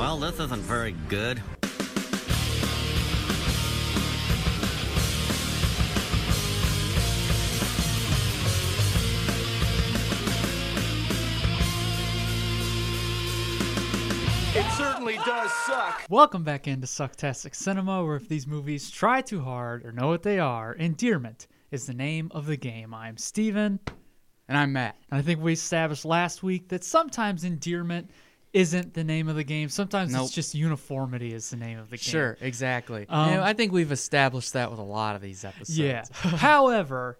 Well, this isn't very good. It certainly does suck. Welcome back into Sucktastic Cinema, where if these movies try too hard or know what they are, endearment is the name of the game. I'm Steven, And I'm Matt. and I think we established last week that sometimes endearment isn't the name of the game. Sometimes Nope. it's just uniformity is the name of the game. Sure, exactly. Um, I think we've established that with a lot of these episodes. Yeah. However,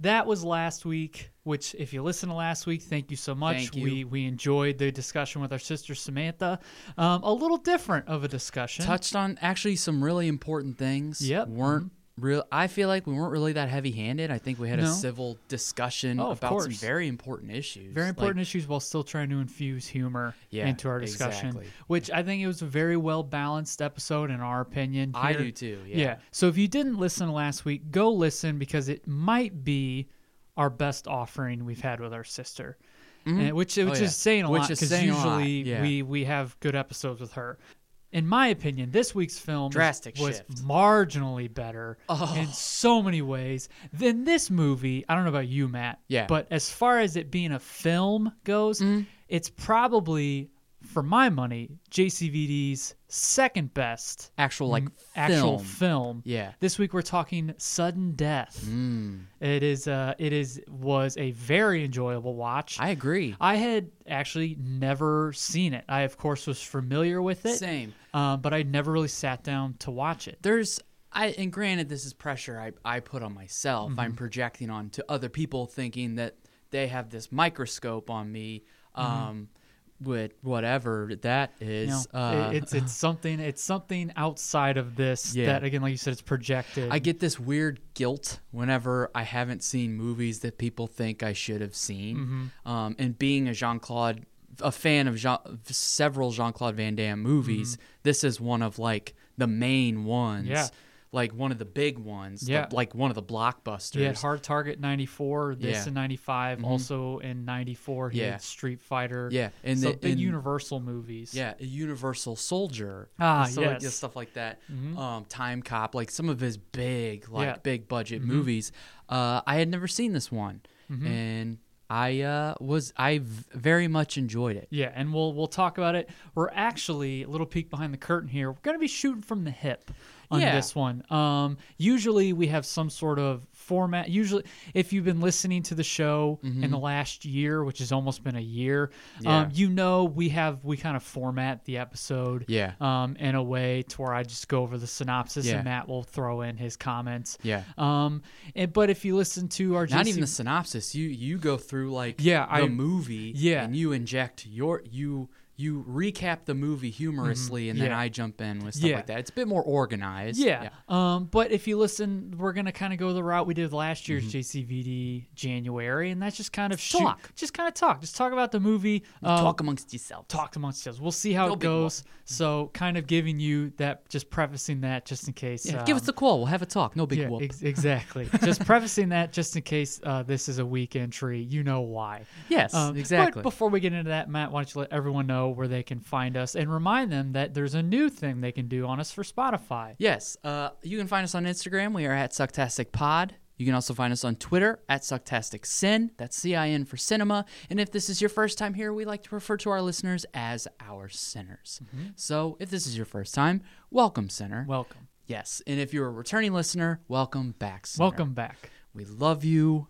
that was last week. Which, if you listen to last week, thank you so much. Thank you. We we enjoyed the discussion with our sister Samantha. Um, a little different of a discussion. Touched on actually some really important things. Yep. Weren't real. I feel like we weren't really that heavy-handed. I think we had No. a civil discussion Oh, about some very important issues. very Like, important issues while still trying to infuse humor Yeah, into our discussion exactly. which i think it was a very well balanced episode in our opinion I do too. Yeah. yeah. so if you didn't listen last week go listen because it might be our best offering we've had with our sister mm-hmm. And which, which Oh, yeah. is saying a Which lot because saying a lot, usually yeah. we we have good episodes with her in my opinion, this week's film was- Drastic was, shift. marginally better Oh. in so many ways than this movie. I don't know about you, Matt. Yeah. But as far as it being a film goes, mm-hmm. it's probably, for my money, JCVD's second best Actual like actual film. film. Yeah. This week we're talking Sudden Death. Mm, It is uh it is was a very enjoyable watch. I agree. I had actually never seen it. I of course was familiar with it. Same. Uh, but I never really sat down to watch it. there's I and granted this is pressure I, I put on myself. I'm Mm-hmm. projecting on to other people thinking that they have this microscope on me um with whatever that is. You know, uh, it's it's something it's something outside of this Yeah. that again like you said it's projected. I get this weird guilt whenever I haven't seen movies that people think I should have seen. Mm-hmm. Um, and being a Jean Claude, a fan of, Jean, several Jean Claude Van Damme movies, this is one of like the main ones. Mm-hmm. Yeah. Like one of the big ones. the- Yeah. like one of the blockbusters. He had Hard Target '94, this Yeah. in '95, also in '94 he Yeah. had Street Fighter. Yeah, and so the- and- Universal movies. Yeah, a Universal Soldier. Ah, stuff like, yes. stuff like that. Um, Time Cop, like some of his big, like Yeah. Mm-hmm. big budget movies. Uh, I had never seen this one, and I uh, was I very much enjoyed it. Yeah, and we'll we'll talk about it. We're actually a little peek behind the curtain here. We're gonna be shooting from the hip on Yeah. this one. Um, usually we have some sort of format. Usually, if you've been listening to the show in the last year, which has almost been a year, Mm-hmm. Yeah. um, you know we have we kind of format the episode. Yeah. Um, in a way to where I just go over the synopsis Yeah. and Matt will throw in his comments. Yeah. Um, and, but if you listen to our Not JC even the synopsis. You you go through like Yeah, the I- movie. Yeah. and you inject your you you recap the movie humorously, and then Mm-hmm. Yeah. I jump in with stuff Yeah. like that. It's a bit more organized. Yeah. Um, but if you listen, we're gonna kind of go the route we did last year's Mm-hmm. JCVD January, and that's just kind of shoot, talk. just kind of talk, just talk about the movie. um, Talk amongst yourselves. talk amongst yourselves. We'll see how No it goes. So, kind of giving you that, just prefacing that, just in case. Yeah, give us um, the call. We'll have a talk. No big yeah, whoop. ex- exactly. just prefacing that, just in case uh, this is a weak entry, you know why. yes, Um, exactly. But before we get into that, Matt, why don't you let everyone know where they can find us and remind them that there's a new thing they can do on us for Spotify. Yes, uh, you can find us on Instagram. We are at Sucktastic Pod. You can also find us on Twitter at Sucktastic Cin. That's C-I-N for cinema. And if this is your first time here, we like to refer to our listeners as our sinners. So if this is your first time, welcome, sinner. Welcome. yes, and if you're a returning listener, welcome back, sinner. Welcome back. We love you.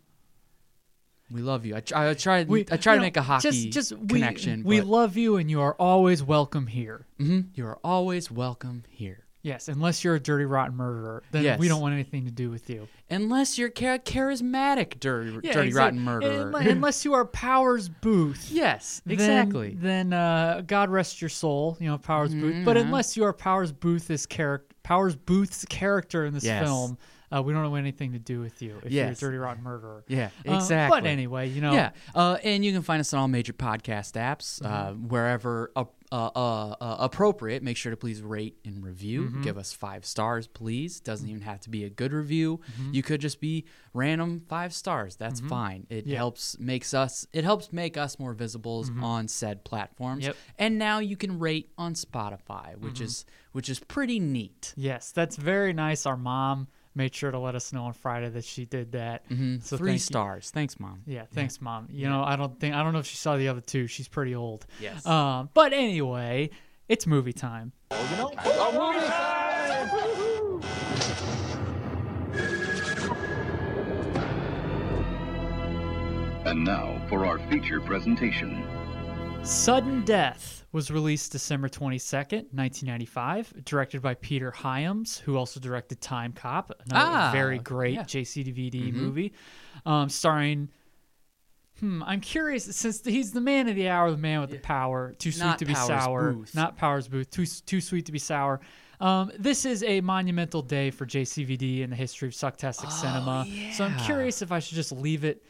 We love you. I try. I try. We, I try to know, make a hockey just, just connection. We, we love you, and you are always welcome here. Mhm. You are always welcome here. Yes, unless you're a dirty, rotten murderer, then Yes. we don't want anything to do with you. Unless you're char- charismatic, dirty, dirty exact- rotten murderer. Unless, unless you are Powers Boothe. yes, exactly. Then, uh, God rest your soul, you know, Powers Boothe. But Mhm. unless you are Powers Boothe's character, Powers Boothe's character in this Yes. film, uh, we don't want anything to do with you if you're a dirty rotten murderer. Yeah, Uh, exactly. but anyway, you know, Yeah, uh, and you can find us on all major podcast apps, uh, Mm-hmm. wherever uh, uh, uh, uh, appropriate. Make sure to please rate and review. Mm-hmm. Give us five stars, please. Doesn't even have to be a good review. Mm-hmm. You could just be random five stars. That's fine. It Yeah. helps makes us. It helps make us more visible on said platforms. Mm-hmm. Yep. And now you can rate on Spotify, which is which is pretty neat. yes, that's very nice. Our mom made sure to let us know on Friday that she did that. So Mm-hmm. Three thank you. stars. Thanks, mom. Yeah, thanks, mom. You know, I don't think I don't know if she saw the other two. She's pretty old. Yes. Um, but anyway, it's movie time. And now for our feature presentation. Sudden Death was released December 22nd, 1995, directed by Peter Hyams, who also directed Time Cop, another Ah, very great yeah. JCDVD movie, um, starring. Hmm, I'm curious since he's the man of the hour, the man with the power, too sweet Not to be Powers sour, Boothe. not Powers Boothe, too too sweet to be sour. Um, this is a monumental day for JCVD in the history of sucktastic cinema. So I'm curious if I should just leave it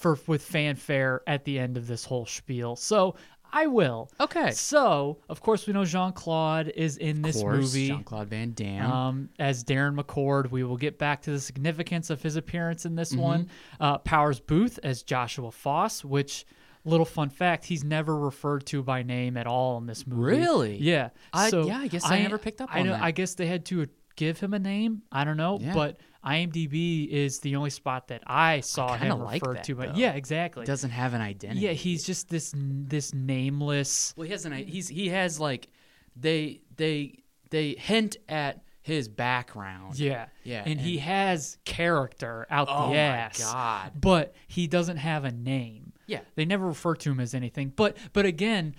for with fanfare at the end of this whole spiel. So I will. Okay. So of course we know Jean Claude is in this course, movie. Jean Claude Van Damme. Um, as Darren McCord, we will get back to the significance of his appearance in Mm-hmm. this one. Uh, Powers Boothe as Joshua Foss, which little fun fact, he's never referred to by name at all in this movie. Really? Yeah. I- so yeah, I guess I never picked up I on know- that. I guess they had to give him a name. I don't know, Yeah. but IMDb is the only spot that I saw kinda him like referred that, to. But though. yeah, exactly. doesn't have an identity. yeah, he's just this this nameless. well, he has an he's he has like they they they hint at his background. Yeah. Yeah, And, he has character out Oh the my ass. God. But he doesn't have a name. Yeah. They never refer to him as anything. But but again,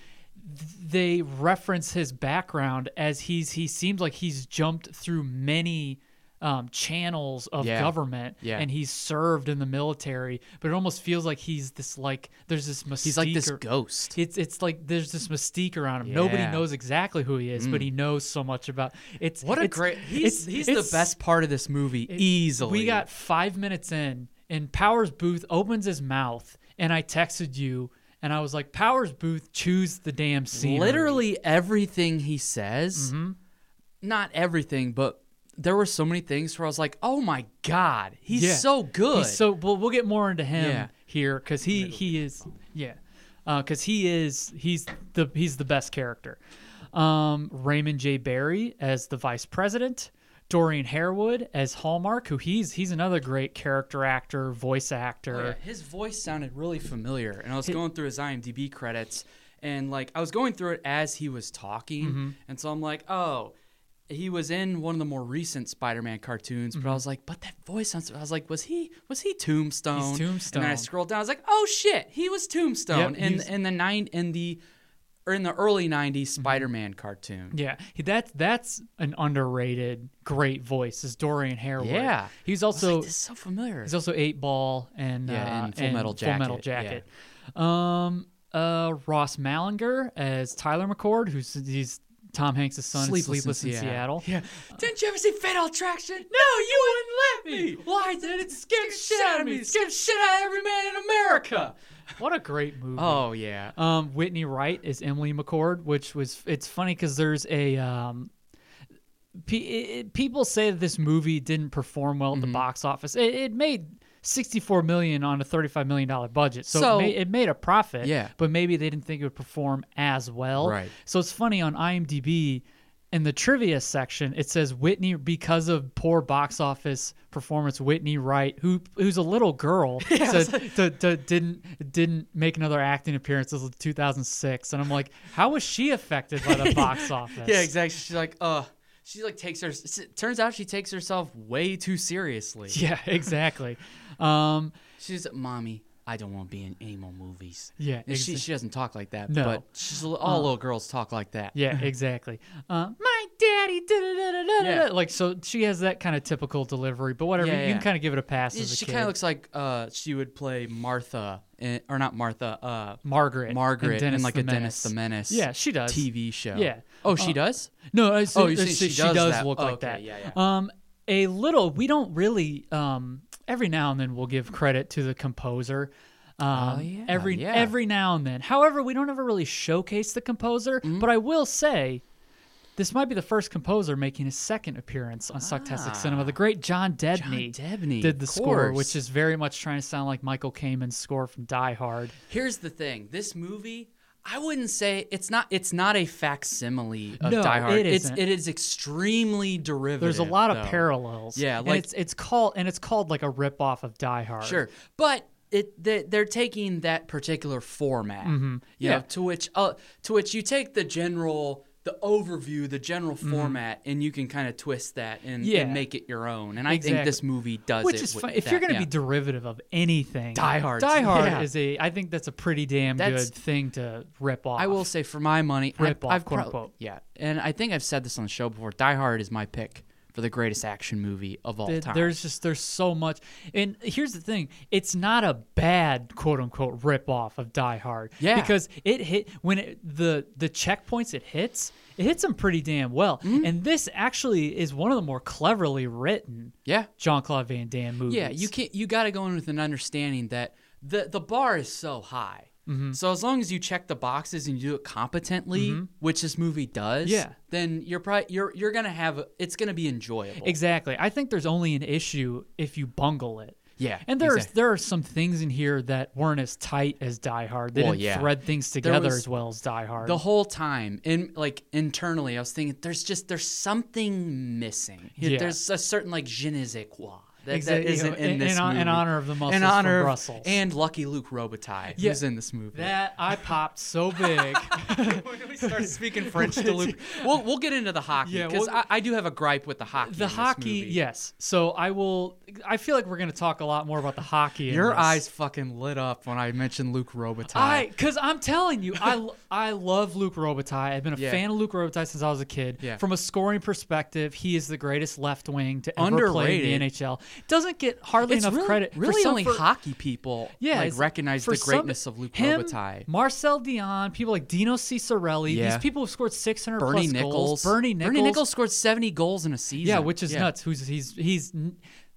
they reference his background as he's he seems like he's jumped through many um, channels of Yeah. government Yeah. and he's served in the military but it almost feels like he's this like there's this mystique He's like this or- ghost. it's it's like there's this mystique around him. Nobody Yeah. Mm. knows exactly who he is, but he knows so much about. It's What a it's- great he's he's the best part of this movie easily. We got five minutes in, and Powers Boothe opens his mouth, and I texted you, and I was like, "Powers Boothe, chews the damn scene." literally everything he says. Mm-hmm. Not everything, but there were so many things where I was like, "Oh my god, he's Yeah. so good." He's so well, we'll get more into him Yeah. here because he he is yeah, because he is he's the he's the best character. Um, Raymond J. Barry as the vice president. Dorian Harewood as Hallmark, who he's he's another great character actor, voice actor. Oh, yeah. His voice sounded really familiar, and I was going through his IMDb credits, and like I was going through it as he was talking, Mm-hmm. and so I'm like, oh, he was in one of the more recent Spider-Man cartoons, Mm-hmm. but I was like, but that voice sounds. I was like, was he was he Tombstone? He's Tombstone. And I scrolled down, I was like, oh shit, he was Tombstone Yep, in in the nine in the or in the early '90s Spider-Man cartoon. Mm-hmm. Yeah, he, that's that's an underrated great voice. Is Dorian Harewood? Yeah. he's also like, so familiar. he's also Eight Ball and Yeah, uh, and Full Metal Jacket. Full Metal Jacket, Jacket. Um, uh, Ross Malinger as Tyler McCord, who's he's Tom Hanks' son, in Sleepless, in Seattle. Yeah. Didn't you ever see Fatal Attraction? No, you wouldn't let me. Why did it scare shit out of me? It scared shit out of every man in America. What a great movie. Oh yeah. Um, Whitney Wright is Emily McCord, which was it's funny because there's a um, pe- it, people say that this movie didn't perform well at Mm-hmm. the box office. It, it made 64 million on a 35 million dollar budget, so, So- it, made, it made a profit. Yeah. but maybe they didn't think it would perform as well. Right. So it's funny on IMDb. In the trivia section, it says Whitney because of poor box office performance. Whitney Wright, who who's a little girl, said d- d- didn't didn't make another acting appearance until 2006, and I'm like, how was she affected by the box office? Yeah, exactly. She's like, uh, she like takes her. Turns out she takes herself way too seriously. Yeah, exactly. Um, She's, mommy, I don't want to be in any more movies. Yeah, And she she doesn't talk like that. No. but she's all little girls talk like that. yeah, exactly. Uh, my daddy. Yeah. like so. She has that kind of typical delivery, but whatever. Yeah, you can kind of give it a pass Yeah, as a She kind of looks like uh she would play Martha, in, or not Martha, uh Margaret, Margaret and, in like a Dennis the Menace. Yeah, she does. TV show. Yeah. Oh, she Uh, does. No, I Oh, uh, see she, she she does does look Oh, like okay, that. yeah, yeah. Um, a little. We don't really. Um, every now and then we'll give credit to the composer. Um, Oh, yeah, every yeah. every now and then. However, we don't ever really showcase the composer. Mm-hmm. But I will say, this might be the first composer making his second appearance on Sucktastic Cinema. The great John Debney, John Debney, did the score, which is very much trying to sound like Michael Kamen's score from Die Hard. Here's the thing: this movie, I wouldn't say it's not. It's not a facsimile of No, Die Hard. it's isn't. it is extremely derivative. There's a lot of though. parallels. Yeah, and like- it's it's called and it's called like a rip off of Die Hard. Sure, but it they, they're taking that particular format, you Yeah. know, to which uh, to which you take the general, the overview, the general mm-hmm. format, and you can kind of twist that and, Yeah. and make it your own. And I Exactly. think this movie does Which it. is fun. If that, you're going to yeah. be derivative of anything, Die Hard. Die Hard Yeah. is a. I think that's a pretty damn That's- good thing to rip off. I will say, for my money, I- Rip off, I've quote, prob- unquote. yeah, and I think I've said this on the show before. Die Hard is my pick for the greatest action movie of all time. There's just there's so much, and here's the thing: it's not a bad quote unquote rip off of Die Hard. Yeah. because it hit when it, the the checkpoints it hits, it hits them pretty damn well. Mm-hmm. And this actually is one of the more cleverly written yeah, Jean Claude Van Damme movies. yeah. You can't. You got to go in with an understanding that the the bar is so high. Mm-hmm. So as long as you check the boxes and you do it competently, mm-hmm. which this movie does, Yeah. then you're probably you're you're gonna have it's gonna be enjoyable. Exactly. I think there's only an issue if you bungle it. Yeah, And there's exact- there are some things in here that weren't as tight as Die Hard. They Well, didn't yeah. thread things together was- as well as Die Hard. the whole time in like internally i was thinking there's just there's something missing Yeah. there's a certain like je ne sais quoi that, Exact- that isn't in, in- this in hon- in honor of the muscles in from honor of- Brussels. and lucky luc robitaille Yeah. who's in this movie that I popped so big. when we start speaking french to luc we'll, we'll get into the hockey Yeah, because we'll- I, I do have a gripe with the hockey the hockey, movie. yes. So I will. I feel like we're going to talk a lot more about the hockey. your eyes fucking lit up when i mentioned luc robitaille I, because I'm telling you, I, I love Luc Robitaille. I've been a Yeah. fan of Luc Robitaille since I was a kid. Yeah. From a scoring perspective, he is the greatest left wing to ever play in the NHL. Doesn't get hardly it's enough really, credit. For really some- only for- hockey people Yeah, like recognize for the some- greatness of Luc him, Robitaille. Marcel Dionne, people like Dino Ciccarelli. Yeah. These people have scored 600 Bernie plus Nicholls. goals. Bernie Nicholls. Bernie Nicholls scored 70 goals in a season. Yeah, which is nuts. Who's he's he's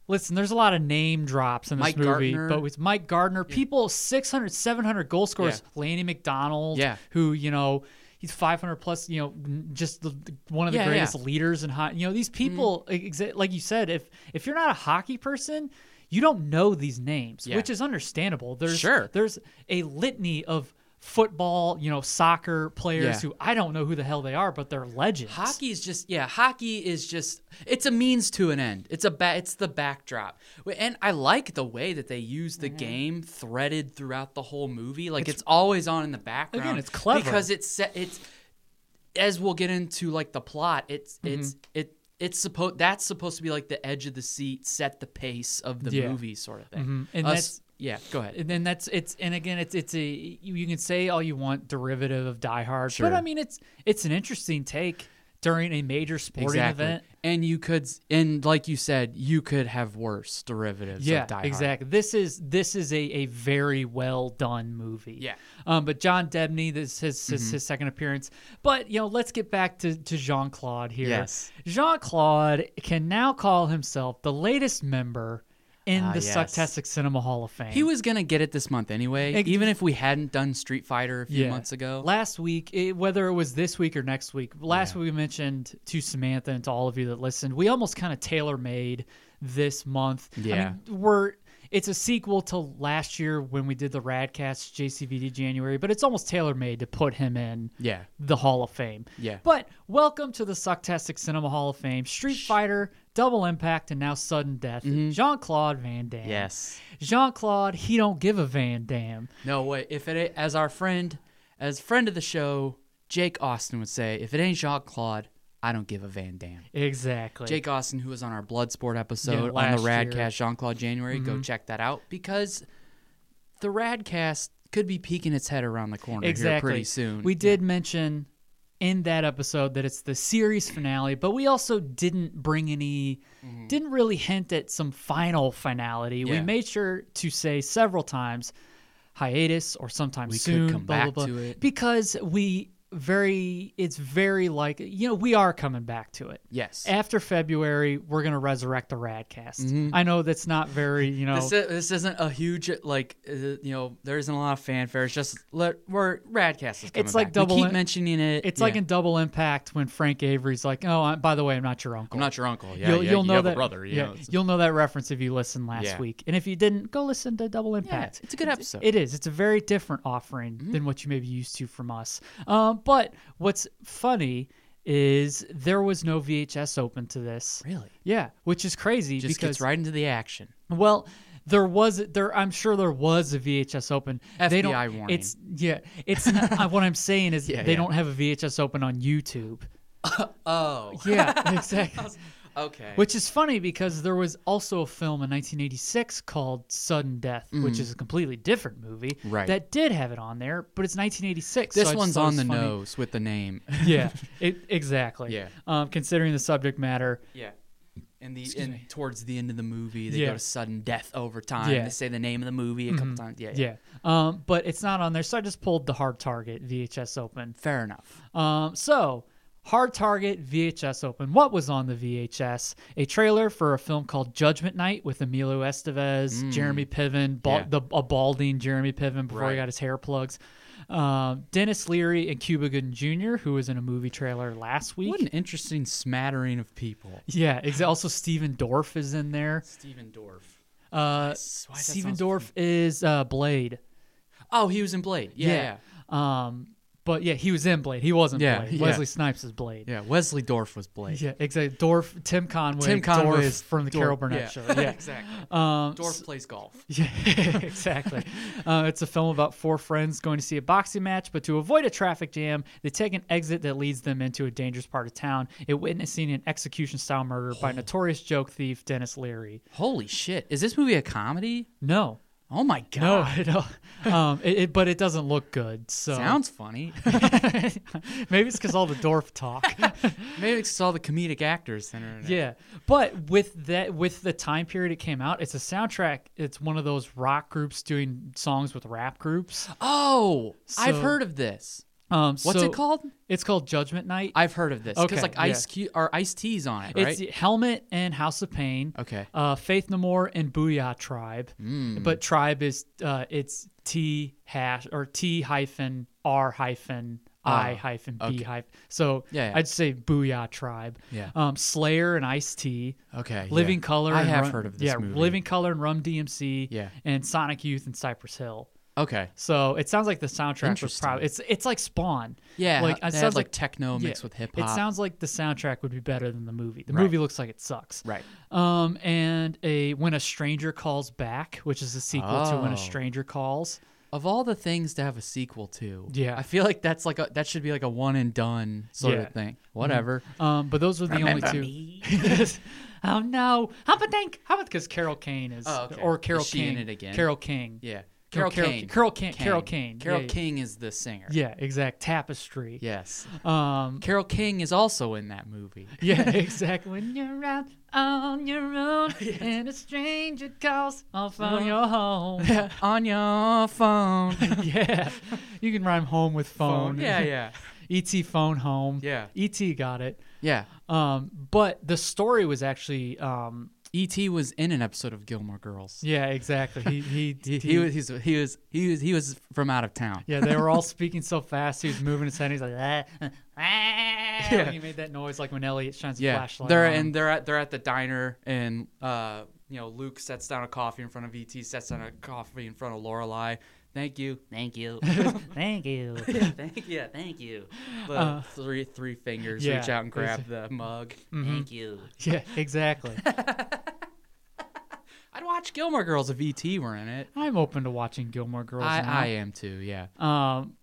listen, there's a lot of name drops in this Mike movie, Gartner. but with Mike Gartner, people 600 700 goal scorers, Yeah. Lanny McDonald, Yeah. who, you know, he's 500 plus, you know, just the, the- one of the Yeah, Mm-hmm. greatest yeah. leaders in hockey. You know, these people exa- like you said, if if you're not a hockey person, you don't know these names, Yeah. which is understandable. There's Sure. there's a litany of football, you know, soccer players Yeah. who I don't know who the hell they are, but they're legends. Hockey is just yeah. Hockey is just it's a means to an end. It's a ba- it's the backdrop, and I like the way that they use Mm-hmm. the game threaded throughout the whole movie. Like it's, always on in the background. Again, it's clever. because it's. It's as we'll get into like the plot. It's Mm-hmm. it's it. It's supposed that's supposed to be like the edge of the seat, set the pace of the Yeah. movie, sort of thing. Mhm. And Us- that's- yeah. Go ahead. and then that's it's and again it's it's a you, you can say all you want derivative of Die Hard, Sure. but I mean it's it's an interesting take during a major sporting exactly. event. And you could, and like you said, you could have worse derivatives. Yeah, of Die Hard. exactly. This is this is a, a very well done movie. Yeah. Um, but John Debney, this is his, Mm-hmm. his second appearance. But you know, let's get back to, to Jean Claude here. Yes. Jean Claude can now call himself the latest member in Ah, the yes. Sucktastic Cinema Hall of Fame. He was gonna get it this month anyway, Ex- even if we hadn't done Street Fighter a few months ago. Last week, it, whether it was this week or next week, last week we mentioned to Samantha and to all of you that listened, we almost kind of tailor made this month. I Yeah. mean, we're it's a sequel to last year when we did the Radcast JCVD January, but it's almost tailor made to put him in Yeah. the Hall of Fame. Yeah. But welcome to the Sucktastic Cinema Hall of Fame. Street Fighter, Double Impact, and now Sudden Death. Jean Claude Van Damme. Mm-hmm. Yes. Jean Claude, he don't give a Van Damme. No wait. If it as our friend, as friend of the show, Jake Austin would say, if it ain't Jean Claude, I don't give a Van Dam. Exactly. Jake Austin, who was on our Bloodsport episode Yeah, on the. Mm-hmm. Radcast, Jean Claude January, go check that out because the Radcast could be peeking its head around the corner exactly. here pretty soon. We did mention in that episode that it's the series finale, but we also didn't bring any, didn't really hint at some final finality. We Mm-hmm. Made sure to say several times hiatus or sometime We could soon, come blah, back blah, blah, to it. because we very it's very like you know we are coming back to it Yes. after february we're gonna resurrect the radcast i know that's not very you know This, this isn't a huge like uh, you know there isn't a lot of fanfare. It's just let we're Radcast is coming It's like back. double We keep in- mentioning it. it's like Yeah. in double impact when frank avery's like oh I, by the way i'm not your uncle I'm not your uncle. Yeah, you'll, yeah, you'll you know that brother. Yeah, know, you'll know that reference if you listened last Yeah. week and if you didn't go listen to double impact it's a good episode. It is. It's a very different offering Mm-hmm. than what you may be used to from us. Um, but what's funny is there was no VHS open to this. Really? Yeah, which is crazy just because gets right into the action. well, there was there. I'm sure there was a VHS open. they don't, FBI warning. It's yeah. It's not, uh, what I'm saying is Yeah, they yeah. don't have a VHS open on YouTube. Oh, Yeah, exactly. Okay. Which is funny because there was also a film in 1986 called Sudden Death, which is a completely different movie Mm-hmm. Right. that did have it on there, but it's 1986. this just one's on the funny. nose with the name. Yeah, it, exactly. Yeah. Um, considering the subject matter, yeah. In the in towards the end of the movie, they Yeah. go to sudden death over time. Yeah. Mm-hmm. They say the name of the movie a couple times. Yeah, yeah. yeah. Um, but it's not on there, so I just pulled the Hard Target VHS open. Fair enough. Um, so Hard Target VHS open. What was on the VHS? A trailer for a film called Judgment Night with Emilio Estevez, Jeremy Piven, ba- Mm. Yeah. the a balding Jeremy Piven before he got his hair plugs. Um, Denis Leary and Cuba Gooding Jr., who was in a movie trailer last week. What an interesting smattering of people. Yeah, ex- also Stephen Dorff is in there. Stephen Dorff. Uh, Stephen Dorff is uh, Blade. Oh, he was in Blade. Yeah, yeah. Um, but yeah, he was in Blade. He wasn't Yeah, Blade. yeah. Wesley Snipes is Blade. Yeah, Wesley Dorff was Blade. Yeah, exactly. Dorf, Tim Conway, Tim Conway Dorff is from the Dorff, Carol Burnett yeah. show. Yeah, exactly. um, Dorff plays golf. yeah, exactly. Uh, it's a film about four friends going to see a boxing match, but to avoid a traffic jam, they take an exit that leads them into a dangerous part of town. It witnessing an execution-style murder by notorious joke thief Denis Leary. Holy shit! Is this movie a comedy? No, Oh my god! no. Um, it, it- but it doesn't look good. So Sounds funny. maybe it's because all the Dorf talk. Maybe it's all the comedic actors in it. Yeah, but with that, with the time period it came out, it's a soundtrack. It's one of those rock groups doing songs with rap groups. Oh, I've heard of this. Um, What's so it called? It's called Judgment Night. I've heard of this. Okay, Because like yeah. Ice Cube or Ice T's on it, right? It's Helmet and House of Pain. Okay. Uh, Faith No More and Booyah Tribe. Hmm. But Tribe is uh, it's T hash or T hyphen R hyphen I Oh, hyphen B okay. hyphen. So Yeah, yeah. I'd say Booyah Tribe. Yeah. Um, Slayer and Ice T. Okay. Living yeah. Colour. I and have Run- heard of this yeah, movie. Living Colour and Run DMC. Yeah. And Sonic Youth and Cypress Hill. Okay. So it sounds like the soundtrack was Interesting. probably it's it's like Spawn. Yeah. like it sounds like, like techno yeah, mixed with hip hop. It sounds like the soundtrack would be better than the movie. The Right. movie looks like it sucks. right. Um, and a When a Stranger Calls Back, which is a sequel to When Oh. a Stranger Calls. Of all the things to have a sequel to, Yeah. I feel like that's like a that should be like a one and done sort Yeah. of thing. Whatever. Um, but those are the Remember only two. oh no! How about think? How about because Carol Kane is Oh, okay. or Carol Is she King? in it again? Carol King. Yeah. Carol- Carol, Carol- Kane. Carol Kane- Carol Kane. Carol Yeah, yeah. King is the singer. Yeah, exact. Tapestry. Yes. Um. Carol King is also in that movie. Yeah, exactly. When you're out on your own and a stranger calls off on your home. On your phone. yeah, you can rhyme home with phone. Yeah, yeah. ET phone home. Yeah. ET got it. Yeah. Um, but the story was actually um, E.T. was in an episode of Gilmore Girls. yeah, exactly. He he He, he was he's, he was he was he was from out of town. Yeah, they were all speaking so fast. He was moving his head. He's like, ah, ah. He made that noise like when Elliott shines a Yeah, flashlight. they're on and they're at they're at the diner and uh you know Luke sets down a coffee in front of E.T. sets down a coffee in front of Lorelai. Thank you, thank you, Thank you. thank yeah, thank you. The three three fingers Uh, yeah, reach out and grab the mug. Mm-hmm. Thank you. Yeah, exactly. I'd watch Gilmore Girls if E.T. were in it. I'm open to watching Gilmore Girls. I, now. I am too. Yeah. Um,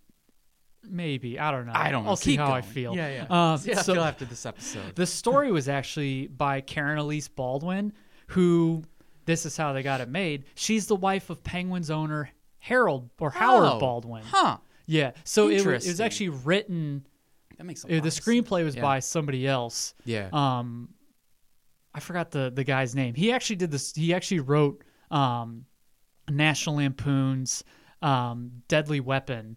maybe I don't know. I don't. I'll see Keep how I feel. Yeah, yeah. Um, See so after this episode. the story was actually by Karen Elise Baldwin, who this is how they got it made. She's the wife of Penguins owner Harold or Howard Oh, Baldwin. Huh. Yeah. So it, wa- it was Interesting. actually written. That makes a lot The of sense. screenplay was Yeah. by somebody else. Yeah. Um, I forgot the the guy's name. He actually did this. He actually wrote um, National Lampoon's um, Deadly Weapon.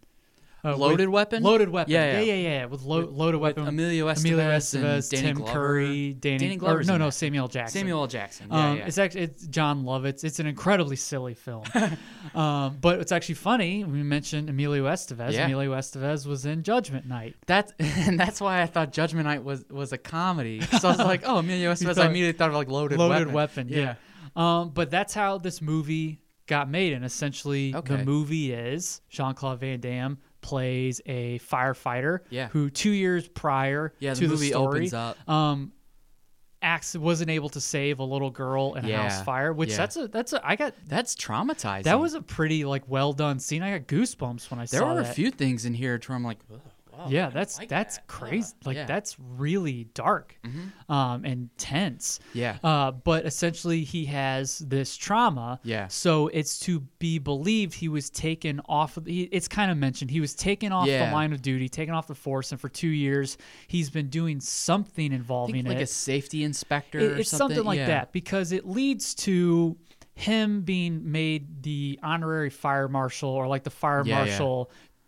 Uh, Loaded with- Weapon? Loaded weapon. Yeah, Yeah, yeah. yeah, yeah. With, lo- loaded weapon. Emilio Emilio Estevez and Estevez, Danny Tim Glover. Curry, Danny. Danny or, Glover's no, no. Samuel Jackson. Samuel L. Jackson. Yeah, Um, yeah. It's actually it's Jon Lovitz. It's an incredibly silly film, um, but it's actually funny. We mentioned Emilio Estevez. Yeah. Emilio Estevez was in Judgment Night. That and that's why I thought Judgment Night was was a comedy. So I was like, oh, Emilio Estevez. I immediately thought of like Loaded, Loaded Weapon. Weapon. yeah. Um, but that's how this movie got made, and essentially Okay. the movie is Jean Claude Van Damme plays a firefighter Yeah. who two years prior Yeah, the to movie the story opens up. um acts wasn't able to save a little girl in a Yeah, house fire which yeah. that's a that's a i got That's traumatizing. that was a pretty like well done scene i got goosebumps when i There saw There were a that. few things in here where I'm like, "Ugh, wow, yeah that's like that's that. crazy Ugh." like Yeah. Mm-hmm. that's really dark um and tense Yeah. uh but essentially he has this trauma Yeah. so it's to be believed he was taken off of he, it's kind of mentioned he was taken off Yeah. the line of duty taken off the force and for two years he's been doing something involving think like it a safety inspector. it- or it's something, like yeah. that because it leads to him being made the honorary fire marshal or like the fire Yeah, yeah.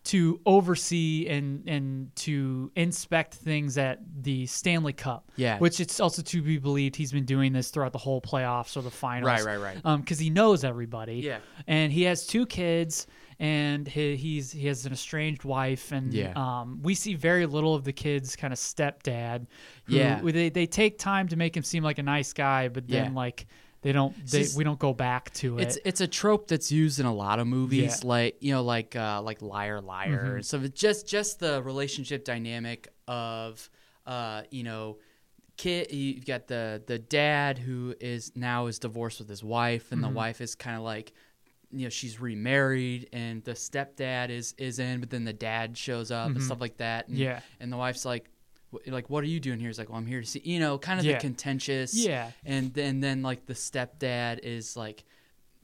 To oversee and and to inspect things at the Stanley Cup. Yeah. which it's also to be believed he's been doing this throughout the whole playoffs or the finals. Right, right, right. Um, because he knows everybody. Yeah. and he has two kids. And he, he's he has an estranged wife, and Yeah. um, we see very little of the kid's kind of stepdad. Who, Yeah. they they take time to make him seem like a nice guy, but then Yeah. like they don't they, we don't go back to it. it's it's a trope that's used in a lot of movies, Yeah. Mm-hmm. like you know, like uh, like Liar Liar. So it's just just the relationship dynamic of uh, you know, kid. You've got the the dad who is now is divorced with his wife, and Mm-hmm. the wife is kind of like. You know she's remarried and the stepdad is is in, but then the dad shows up and stuff like that. And, Mm-hmm. Yeah. and the wife's like, "Wh- like what are you doing here? He's like, well, I'm here to see. You know, kind of Yeah. the contentious. Yeah. and then then like the stepdad is like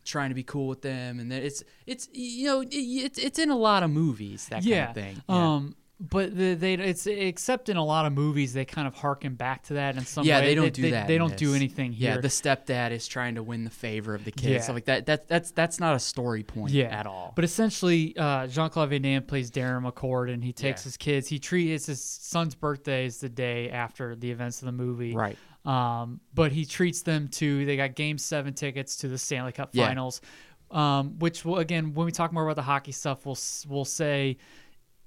trying to be cool with them and then it's it's you know it, it's it's in a lot of movies that yeah. kind of thing Um, but the, they it's except in a lot of movies they kind of harken back to that in some yeah way. they don't do they, that They don't do anything here. yeah the stepdad is trying to win the favor of the kids Yeah. stuff like that that that's that's not a story point yeah. at all But essentially, uh, Jean Claude Van Damme plays Darren McCord, and he takes Yeah. his kids. He treats his son's birthday is the day after the events of the movie, Right. Um, but he treats them to. They got Game Seven tickets to the Stanley Cup. Finals, um, which will again, when we talk more about the hockey stuff, we'll we'll say.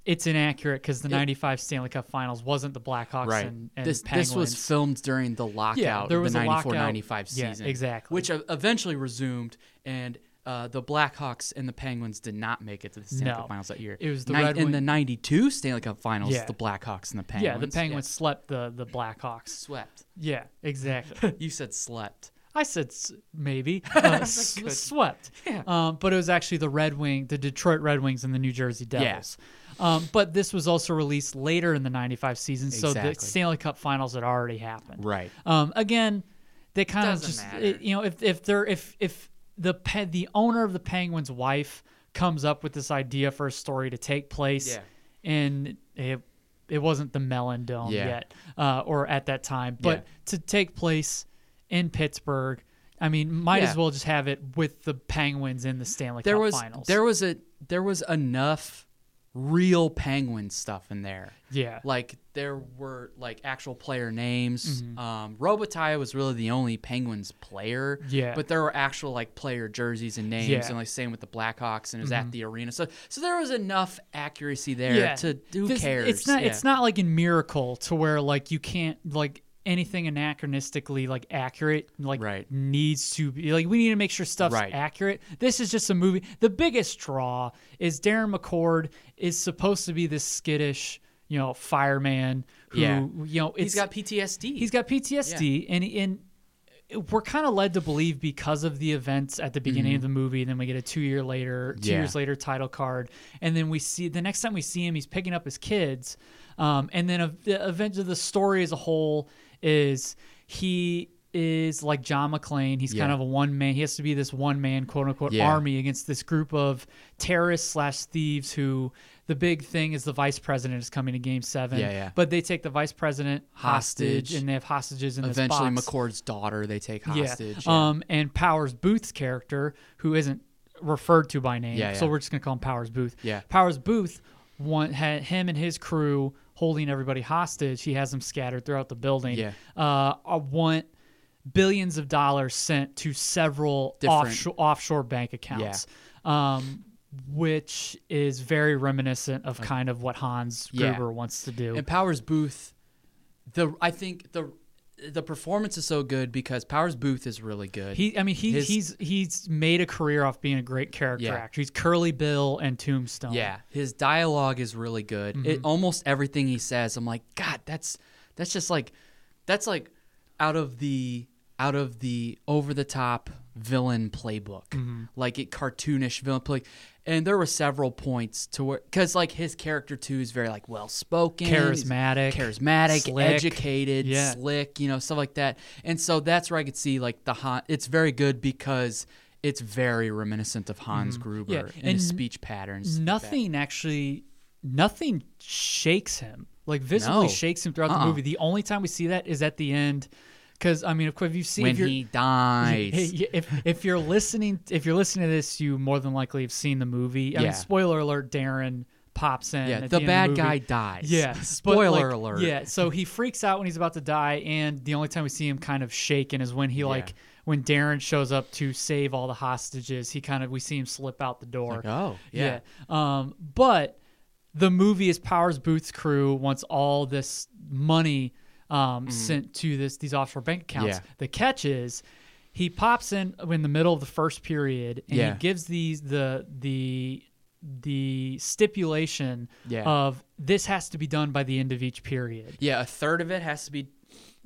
It's inaccurate because the '95 Stanley Cup Finals wasn't the Blackhawks right and, and this Penguins. this was filmed during the lockout Yeah, there was the a 94 lockout. 95 Yeah, season exactly. which eventually resumed and uh, the Blackhawks and the Penguins did not make it to the Stanley No. Cup Finals that year. It was the Ni- Red in the '92 Stanley Cup Finals. Yeah. The Blackhawks and the Penguins. yeah, the Penguins swept the the Blackhawks. swept. Yeah, exactly. You said slept. I said maybe uh, swept. Yeah. Um, but it was actually the Red Wing, the Detroit Red Wings, and the New Jersey Devils. Um, but this was also released later in the '95 season, so the Stanley Cup Finals had already happened. Right. Um, again, they kind of Doesn't just it- you know if if they're if if the pe- the owner of the Penguins' wife comes up with this idea for a story to take place, Yeah. and it it wasn't the Mellon Dome Yeah. yet, uh, or at that time, but Yeah. to take place in Pittsburgh. I mean, might Yeah. as well just have it with the Penguins in the Stanley There Cup was Finals. there was a there was enough real penguin stuff in there. yeah, Like there were like actual player names. Mm-hmm. Um, Robitaille was really the only Penguins player. Yeah. But there were actual like player jerseys and names, Yeah. Mm-hmm. and like same with the Blackhawks, and it was at the arena. So so there was enough accuracy there yeah. to who This- cares? It's not. Yeah. It's not like in Miracle to where like you can't like anything anachronistically like accurate like Right. needs to be like we need to make sure stuff's Right. accurate. This is just a movie. The biggest draw is Darren McCord is supposed to be this skittish, you know, fireman who Yeah. you know He's got PTSD. He's got PTSD, and and we're kind of led to believe because of the events at the beginning of the movie. And then we get a two year later, two Mm-hmm. Yeah. years later title card, and then we see the next time we see him, he's picking up his kids, um, and then a, the event of the story as a whole is he is like John McClane. He's kind of a one man. He has to be this one man quote unquote Yeah. army against this group of terrorists slash thieves who. The big thing is the vice president is coming to Game Seven. Yeah, yeah. But they take the vice president hostage, Hostage. and they have hostages in Eventually, this box. McCord's daughter they take Yeah. hostage. Um, and Powers Boothe's character, who isn't referred to by name, Yeah, so we're just gonna call him Powers Boothe. Yeah. Powers Boothe one had him and his crew holding everybody hostage. He has them scattered throughout the building. Yeah. Uh, uh, want billions of dollars sent to several offshore offshore bank accounts. Um, which is very reminiscent of kind of what Hans Yeah. Gruber wants to do. And Powers Boothe, the I think the the performance is so good because Powers Boothe is really good. He, I mean, he, His- he's he's made a career off being a great character Yeah. actor. He's Curly Bill and Tombstone. Yeah, his dialogue is really good. It Mm-hmm. almost everything he says, I'm like, God, that's that's just like that's like out of the out of the over the top villain playbook, Mm-hmm. like it cartoonish villain play. And there were several points to where because like his character too is very like well spoken, Charismatic, charismatic, slick. educated, Yeah. slick, you know, stuff like that. And so that's where I could see like the Han. It's very good because. It's very reminiscent of Hans Gruber Yeah, and, his speech patterns. stuff like nothing actually, nothing shakes him. Like visibly No. shakes him throughout Uh-uh. the movie. The only time we see that is at the end, because I mean, of course, if you see when he dies. If if you're listening if you're listening to this, you more than likely have seen the movie. I Yeah. mean, spoiler alert: Darren pops in. yeah, the of bad movie. guy dies. Yeah. Spoiler like, alert. Yeah. So he freaks out when he's about to die, and the only time we see him kind of shaken is when he like when Darren shows up to save all the hostages. He kind of we see him slip out the door. Like, oh, yeah. Um, but the movie is Powers Boothe's crew wants all this money um, sent to this these offshore bank accounts. Mm-hmm. Yeah. The catch is he pops in in the middle of the first period and Yeah. he gives these the the the stipulation Yeah. of this has to be done by the end of each period. Yeah, a third of it has to be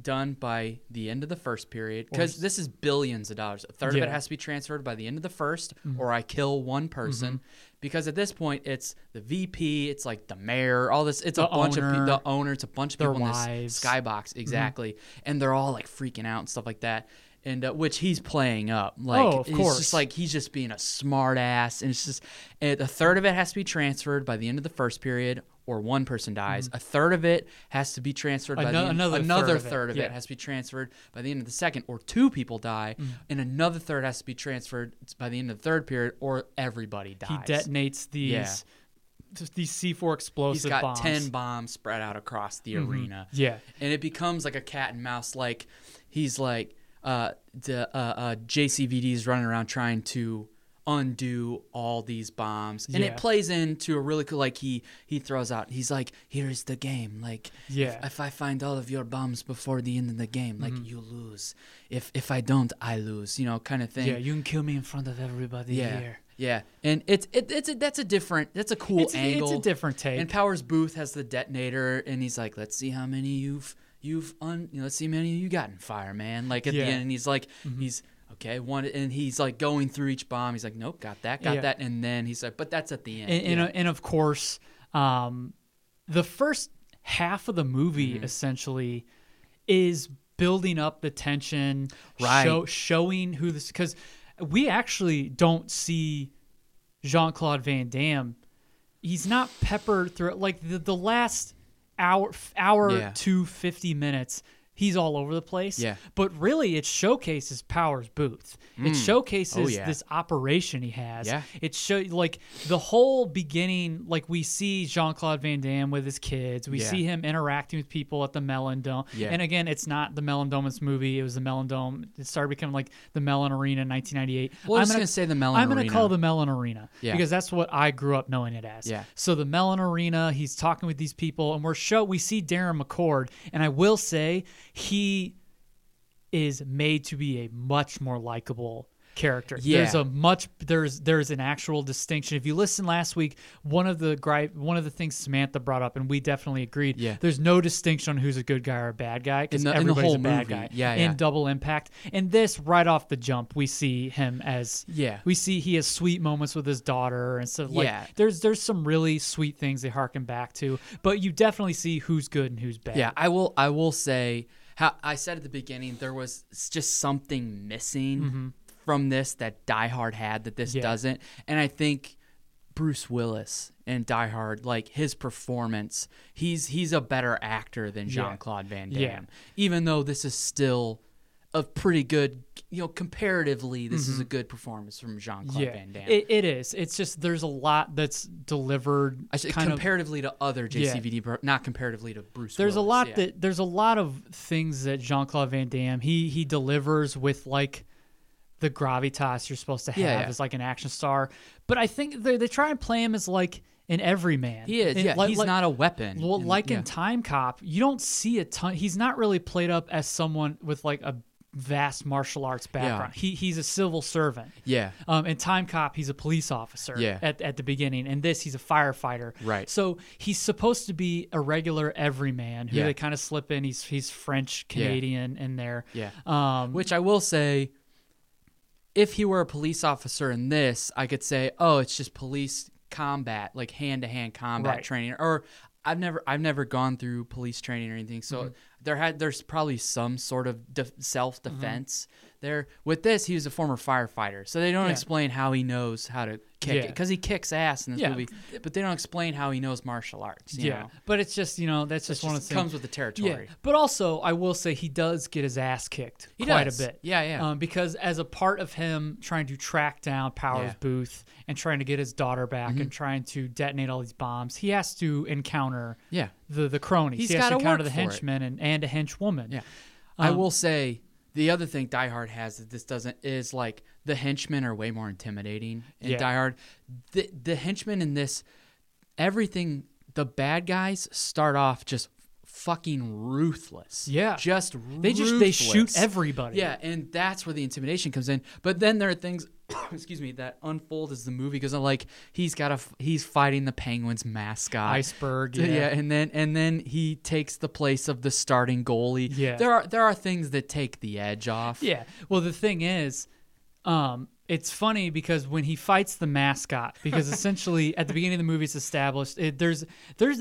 done by the end of the first period because this is billions of dollars. A third of it has to be transferred by the end of the 1st or I kill one person. Because at this point, it's the VP, it's like the mayor, all this. It's a The bunch of owner, people, the owner, it's a bunch of people in this skybox, exactly, and they're all like freaking out and stuff like that. And uh, which he's playing up, like Oh, of it's course. just like he's just being a smart ass, and it's just and a third of it has to be transferred by the end of the first period, or one person dies. A third of it has to be transferred by the Ano- end, another another third of it, of yeah. it has to be transferred by the end of the second, or two people die, and another third has to be transferred by the end of the third period, or everybody dies. He detonates these Yeah. these C4 explosive He's got bombs. ten bombs spread out across the arena. Yeah. and it becomes like a cat and mouse. Like he's like uh, the uh, uh, JCVD is running around trying to undo all these bombs, and Yeah. it plays into a really cool. Like he he throws out. He's like, "Here's the game. Like, Yeah. if, if I find all of your bombs before the end of the game, like mm-hmm. you lose. If if I don't, I lose. You know, kind of thing. Yeah, you can kill me in front of everybody Yeah. here. Yeah, and it's it, it's a, that's a different that's a cool It's, angle. it's a different take. And Powers Boothe has the detonator, and he's like, "Let's see how many you've you've un. You know, let's see how many you got in fire, man." Like at Yeah. the end, and he's like, mm-hmm. he's okay, one, and he's like going through each bomb. He's like, "Nope, got that, got Yeah. that," and then he's like, "But that's at the end." and, and, yeah. and of course, um, the first half of the movie Mm-hmm. essentially is building up the tension, Right. show, showing who this because we actually don't see Jean Claude Van Damme. He's not peppered through like the the last hour hour Yeah. to fifty minutes. He's all over the place. Yeah. But really, it showcases Powers Boothe. It mm. showcases Oh, yeah. this operation he has. Yeah. It show like the whole beginning. Like we see Jean Claude Van Damme with his kids. We Yeah. see him interacting with people at the Mellon Dome. Yeah. And again, it's not the Mellon Dome in this movie. It was the Mellon Dome. It started becoming like the Mellon Arena in 1998. Well, I'm gonna say the Mellon. Arena I'm gonna call the Mellon Arena Yeah. because that's what I grew up knowing it as. Yeah. So the Mellon Arena. He's talking with these people, and we're show we see Darren McCord, and I will say he is made to be a much more likable character. There's a much there's there's an actual distinction. If you listen last week, one of the gripe one of the things Samantha brought up, and we definitely agreed. Yeah. There's no distinction on who's a good guy or a bad guy because In the- in the everybody's a bad movie. guy. Yeah, In. Double Impact, and this right off the jump, we see him as Yeah. We see he has sweet moments with his daughter and stuff. Like, Yeah. There's there's some really sweet things they harken back to, but you definitely see who's good and who's bad. Yeah, I will. I will say how I said at the beginning there was just something missing from this that Die Hard had that this Mm-hmm. Yeah. doesn't, and I think Bruce Willis in Die Hard, like his performance, he's he's a better actor than Jean Claude Van Damme. Yeah. Even though this is still a pretty good, you know, comparatively, this is a good performance from Jean Claude Mm-hmm. yeah, Van Damme. it, it is. It's just there's a lot that's delivered. I say kind of comparatively to other JCVD, bro- not comparatively to Bruce. there's a lot yeah. that there's a lot of things that Jean Claude Van Damme he he delivers with like the gravitas you're supposed to have Yeah, yeah. as like an action star. But I think they they try and play him as like an everyman. He is. And Yeah, like- he's like- not a weapon. Well, And- like yeah. in Time Cop, you don't see a ton. He's not really played up as someone with like a vast martial arts background. He he's a civil servant. Yeah. Um, in Time Cop, he's a police officer. Yeah. At, at the beginning, and this he's a firefighter. Right. So he's supposed to be a regular everyman who Yeah. they kind of slip in. He's he's French Canadian in there. Yeah. Um. Which I will say, if he were a police officer in this, I could say, oh, it's just police combat, like hand to hand combat Right. training. Or I've never, I've never gone through police training or anything, so Mm-hmm. There had, there's probably some sort of de- self defense mm-hmm. There. With this, he was a former firefighter, so they don't Yeah. explain how he knows how to kick Yeah. it because he kicks ass in this Yeah. movie, but they don't explain how he knows martial arts. You yeah. know? But it's just you know that's just one of the things. comes with the territory. Yeah, but also I will say he does get his ass kicked He quite does. a bit. Yeah, yeah. Um, because as a part of him trying to track down Powers. Mm-hmm. Boothe and trying to get his daughter back and trying to detonate all these bombs, he has to encounter Yeah. the the cronies. He's he has to encounter the henchmen and, and a henchwoman. Yeah. I Um, will say the other thing Die Hard has that this doesn't is like the henchmen are way more intimidating in Yeah. Die Hard. The the henchmen in this everything the bad guys start off just fucking ruthless. Yeah. Just They just they shoot everybody. Yeah, and that's where the intimidation comes in. But then there are things, excuse me, that unfold as the movie because i'm Like he's got a he's fighting the Penguins mascot, Iceberg, Yeah. yeah. and then and then he takes the place of the starting goalie. Yeah. there are there are things that take the edge off. Yeah. Well, the thing is, um, it's funny because when he fights the mascot, because essentially at the beginning of the movie it's established it, there's there's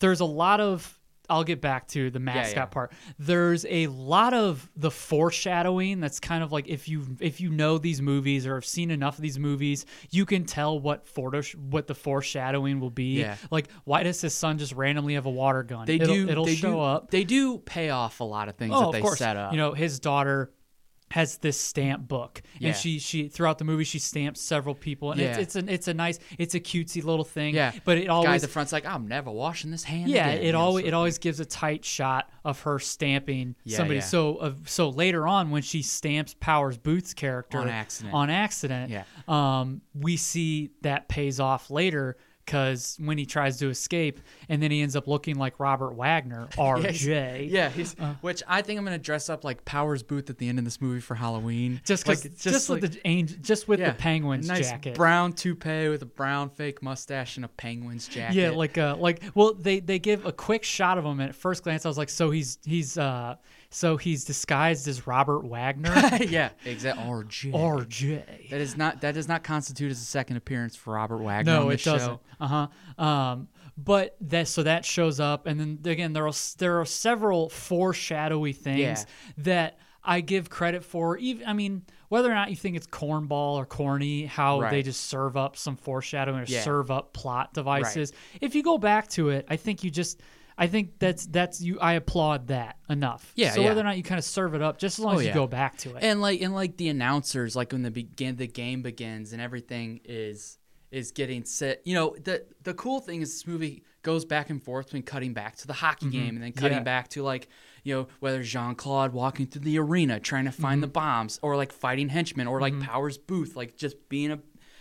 there's a lot of I'll get back to the mascot yeah. part. There's a lot of the foreshadowing that's kind of like if you if you know these movies or have seen enough of these movies, you can tell what photo what the foreshadowing will be. Yeah. Like why does his son just randomly have a water gun? They it'll, do. It'll they show do, up. They do pay off a lot of things Oh, that they set up. You know, his daughter has this stamp book, Yeah. and she she throughout the movie she stamps several people, and it's Yeah. it's an it's a nice it's a cutesy little thing. yeah, but it guy at always the front's like, I'm never washing this hand. yeah again," it you know, always sort it always gives a tight shot of her stamping Yeah, somebody. yeah. So uh, so later on when she stamps Powers Boothe's character On accident. on accident, Yeah. um, we see that pays off later. Because when he tries to escape, and then he ends up looking like Robert Wagner, RJ. Yeah, he's, Uh. which I think I'm gonna dress up like Powers Boothe at the end of this movie for Halloween. just like, cause, just, with the angel, just with yeah, the penguins nice jacket. brown toupee with a brown fake mustache and a penguins jacket. Yeah, like uh, like well, they they give a quick shot of him and at first glance. I was like, so he's he's uh, so he's disguised as Robert Wagner, yeah, exactly. RJ. RJ. that is not that does not constitute as a second appearance for Robert Wagner. No, it doesn't. Uh huh. Um, but that so that shows up, and then again there are there are several foreshadowy things Yeah. that I give credit for. Even I mean, whether or not you think it's cornball or corny, how they just serve up some foreshadowing or Yeah. serve up plot devices. If you go back to it, I think you just. I think that's that's you. I applaud that enough. Yeah, So yeah. whether or not you kind of serve it up, just as long Oh, as you yeah. go back to it. And like and like the announcers, like when the begin the game begins and everything is is getting set. You know, the the cool thing is this movie goes back and forth between cutting back to the hockey mm-hmm. game and then cutting Yeah. back to like you know whether Jean Claude walking through the arena trying to find the mm-hmm. bombs or like fighting henchmen or like mm-hmm. Powers Boothe like just being a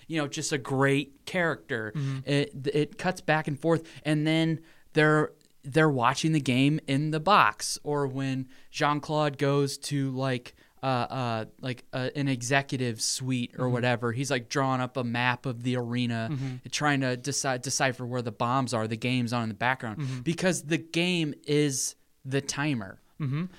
you know just a great character. It it cuts back and forth and then they're they're watching the game in the box or when Jean Claude goes to like uh, uh, like uh, an executive suite or whatever. He's like drawing up a map of the arena, trying to decide decipher where the bombs are. The game's on in the background because the game is the timer.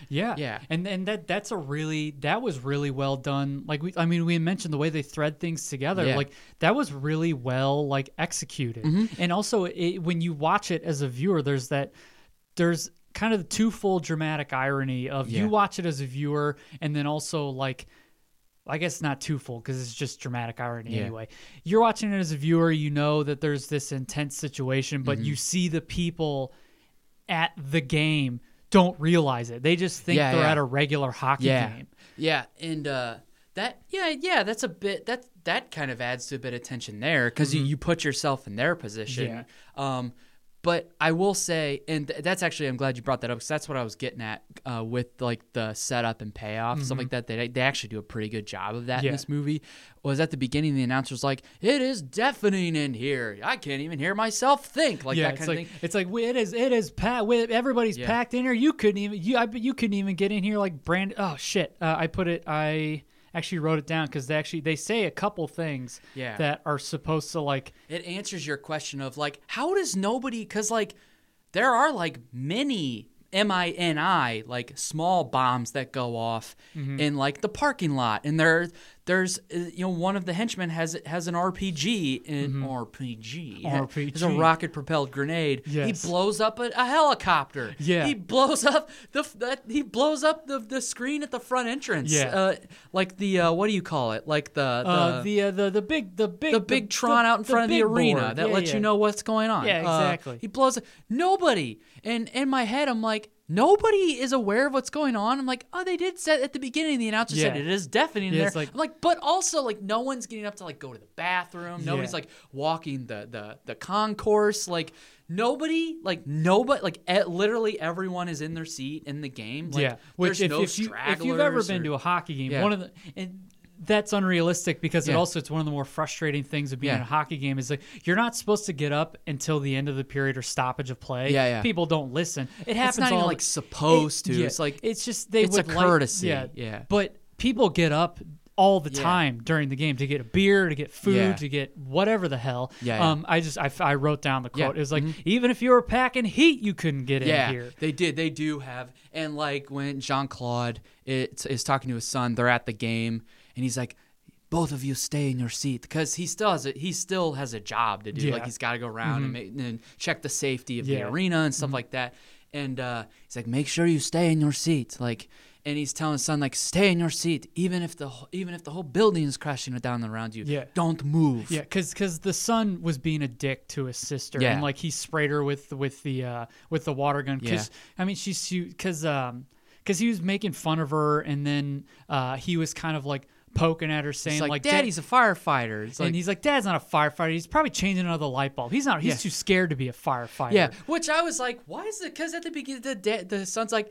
Yeah, Yeah. and and that that's a really that was really well done. Like we, I mean, we mentioned the way they thread things together. Yeah. Like that was really well like executed. And also, it, when you watch it as a viewer, there's that there's kind of the twofold dramatic irony of Yeah. you watch it as a viewer, and then also like. I guess not twofold because it's just dramatic irony Yeah. anyway. You're watching it as a viewer, you know that there's this intense situation, but Mm-hmm. you see the people at the game don't realize it. They just think Yeah, they're yeah. at a regular hockey yeah, game. yeah, and uh, that yeah yeah that's a bit that that kind of adds to a bit of tension there because you, you put yourself in their position. Yeah. Um, but I will say, and th- that's actually I'm glad you brought that up because that's what I was getting at uh, with like the setup and payoff stuff like that. They they actually do a pretty good job of that in this movie. Was at the beginning the announcer's like, "It is deafening in here. I can't even hear myself think." Like yeah, that kind like of thing. it's like it is it is packed. With everybody's Yeah. packed in here. You couldn't even you I you couldn't even get in here like brand. Oh shit! Uh, I put it. I actually wrote it down because they actually they say a couple things Yeah. that are supposed to like it answers your question of like how does nobody because like there are like many m-i-n-i like small bombs that go off Mm-hmm. in like the parking lot and there there's uh, you know one of the henchmen has has an rpg in rpg RPG. It's a rocket propelled grenade Yes. he blows up a, a helicopter Yeah. he blows up the that he blows up the, the screen at the front entrance Yeah. uh, like the uh, what do you call it like the the uh, the uh, the the big the big the big Tron out in front of the arena board. that Yeah, lets yeah. you know what's going on. Yeah, Uh, exactly. he blows nobody, and in my head, I'm like, nobody is aware of what's going on. I'm like, oh, they did say at the beginning. The announcer said it is deafening Yeah, there. like- I'm like, but also like no one's getting up to like go to the bathroom. Nobody's Yeah. like walking the the the concourse. Like nobody, like nobody, like e- literally everyone is in their seat in the game. Like, yeah, which there's if, no if you if you've ever been or- to a hockey game, Yeah. one of the and that's unrealistic because it also it's one of the more frustrating things of being Yeah. in a hockey game is like you're not supposed to get up until the end of the period or stoppage of play. Yeah, yeah. People don't listen. It happens It's not even, like, supposed it- to. yeah, It's like- it's just they it's a would like- courtesy, yeah, yeah. But people get up all the Yeah. time during the game to get a beer, to get food, Yeah. to get whatever the hell. Yeah, yeah. Um, I just I, I wrote down the Yeah. quote. It was like even if you were packing heat, you couldn't get Yeah, in here. Yeah, they did. They do have, and like when Jean Claude is, is talking to his son, they're at the game, and he's like, "Both of you stay in your seat," because he still has a he still has a job to do. Yeah. Mm-hmm. Like he's got to go around and, make, and check the safety of the Yeah. Mm-hmm. arena and stuff like that. And uh, he's like, "Make sure you stay in your seat." Like, and he's telling his son, like, "Stay in your seat, even if the even if the whole building is crashing down around you. Yeah. don't move." Yeah, because because the son was being a dick to his sister, Yeah. and like he sprayed her with with the uh, with the water gun. Because I mean, she's because um because he was making fun of her, and then uh, he was kind of like poking at her, saying like, like, "Daddy's a firefighter." It's like, and he's like, Dad's not a firefighter. He's probably changing another light bulb. He's not. He's Yeah. too scared to be a firefighter. Yeah, which I was like, why is it? Because at the beginning, the dad, the son's like,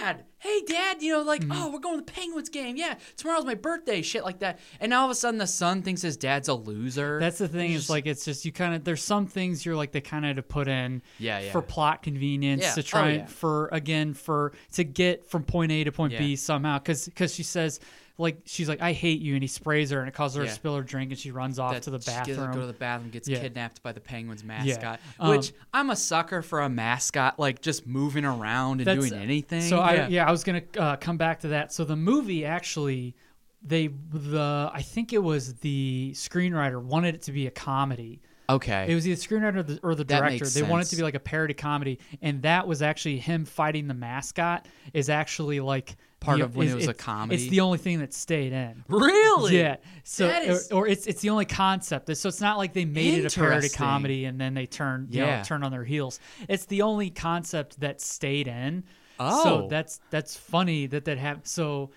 Dad, hey, Dad, you know, like, Mm-hmm. oh, we're going to the Penguins game. Yeah, tomorrow's my birthday, shit like that. And now all of a sudden, the son thinks his dad's a loser. That's the thing. It's like it's just you kind of there's some things you're like they kind of to put in Yeah, yeah. for plot convenience Yeah. to Oh, try and yeah. for again for to get from point A to point B somehow because because she says like she's like I hate you and he sprays her and it causes her Yeah. to spill her drink and she runs off that to the she to bathroom. go to the bathroom, gets Yeah. kidnapped by the Penguins mascot. Um, which I'm a sucker for a mascot, like just moving around and That's- doing anything. So I yeah I was gonna uh, come back to that. So the movie actually they the I think it was the screenwriter wanted it to be a comedy. Okay. It was either the screenwriter or the, or the That director. makes They wanted it to sense. be like a parody comedy, and that was actually him fighting the mascot. Is actually like Part of when it was a comedy? It's the only thing that stayed in. really? Yeah. So That is- or, or it's it's the only concept. So it's not like they made it a parody comedy and then they you Yeah. know turn on their heels. It's the only concept that stayed in. Oh. So that's that's funny that that happened. So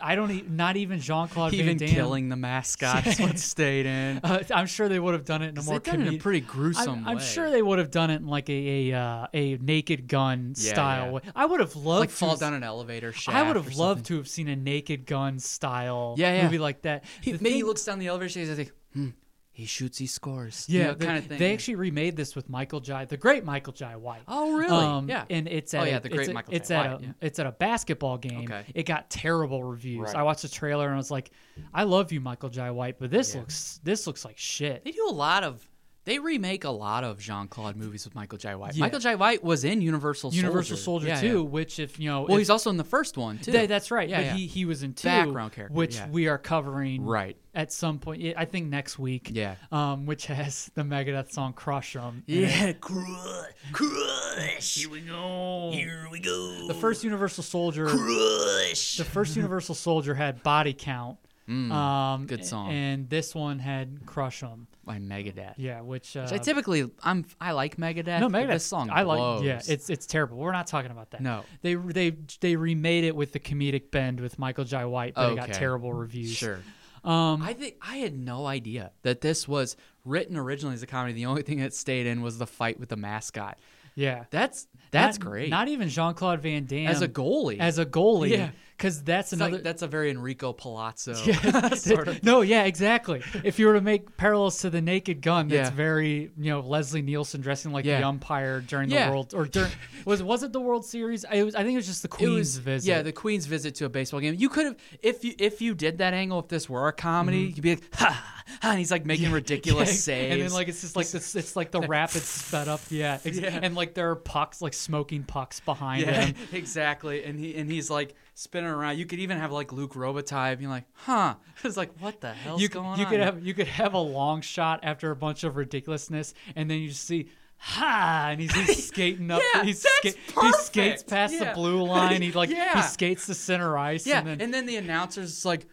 I don't e- not even Jean Claude Van Even Damme. killing the mascots what stayed in. Uh, I'm sure they would have done it in a more done it in a pretty gruesome I'm, I'm way. sure they would have done it in like a a, uh, a naked gun Yeah, style yeah. way. I would have loved like to fall have- down an elevator shaft. I would or have something. loved to have seen a naked gun style Yeah, yeah. movie like that. He, The maybe he thing- looks down the elevator shaft. He's like, hmm, he shoots, he scores. yeah, you know, they, kind of thing. They yeah. actually remade this with Michael Jai, the great Michael Jai White. Oh, really? Um, yeah. and it's at Oh, at yeah, a- the great it's a- Michael it's Jai at White, a yeah. it's at a basketball game. Okay. It got terrible reviews. Right. I watched the trailer and I was like, I love you, Michael Jai White, but this Yeah. looks this looks like shit. They do a lot of. They remake a lot of Jean Claude movies with Michael Jai White. Yeah. Michael Jai White was in Universal Soldier. Universal Soldier Yeah, too, yeah. which if you know, Well, if- he's also in the first one too. Th- that's right. Yeah, but yeah. he he was in two, Background character, which yeah. we are covering Right. At some point. I think next week. Yeah. Um, which has the Megadeth song "Crush 'Em." Yeah, crush, crush. Here we go. Here we go. The first Universal Soldier. crush. The first Universal Soldier had body count. um, good song. And this one had "Crush 'Em." by Megadeth. Yeah, which, uh, Which I typically I'm I like Megadeth. no, Megadeth. This song I like. Yeah, it's it's terrible. We're not talking about that. No. they they they remade it with the comedic bend with Michael Jai White, but it got terrible reviews. sure. Um, I think I had no idea that this was written originally as a comedy. The only thing that stayed in was the fight with the mascot. yeah, That's that's Not- great. Not even Jean Claude Van Damme as a goalie. As a goalie, Yeah. Because that's It's like- another. that's a very Enrico Palazzo sort of. no, yeah, exactly. If you were to make parallels to the Naked Gun, that's Yeah. very you know Leslie Nielsen dressing like Yeah. the umpire during Yeah. the World or during was was it the World Series? I was I think it was just the Queen's was visit. yeah, the Queen's visit to a baseball game. You could have if you if you did that angle. If this were a comedy, mm-hmm. you'd be like, ha, ha, and he's like making ridiculous Yeah, saves. and then like it's just like this. It's like the rapid sped up. Yeah, and like there are pucks, like smoking pucks behind yeah, him. exactly. And he and he's like spinning around. You could even have like Luc Robitaille being like, huh? It's like what the hell's You, going you on? could have you could have a long shot after a bunch of ridiculousness, and then you just see. Ha! And he's, he's skating up. Yeah, he's that's he skates past Yeah. the blue line. He like Yeah. he skates the center ice. yeah, and then, the announcer's like,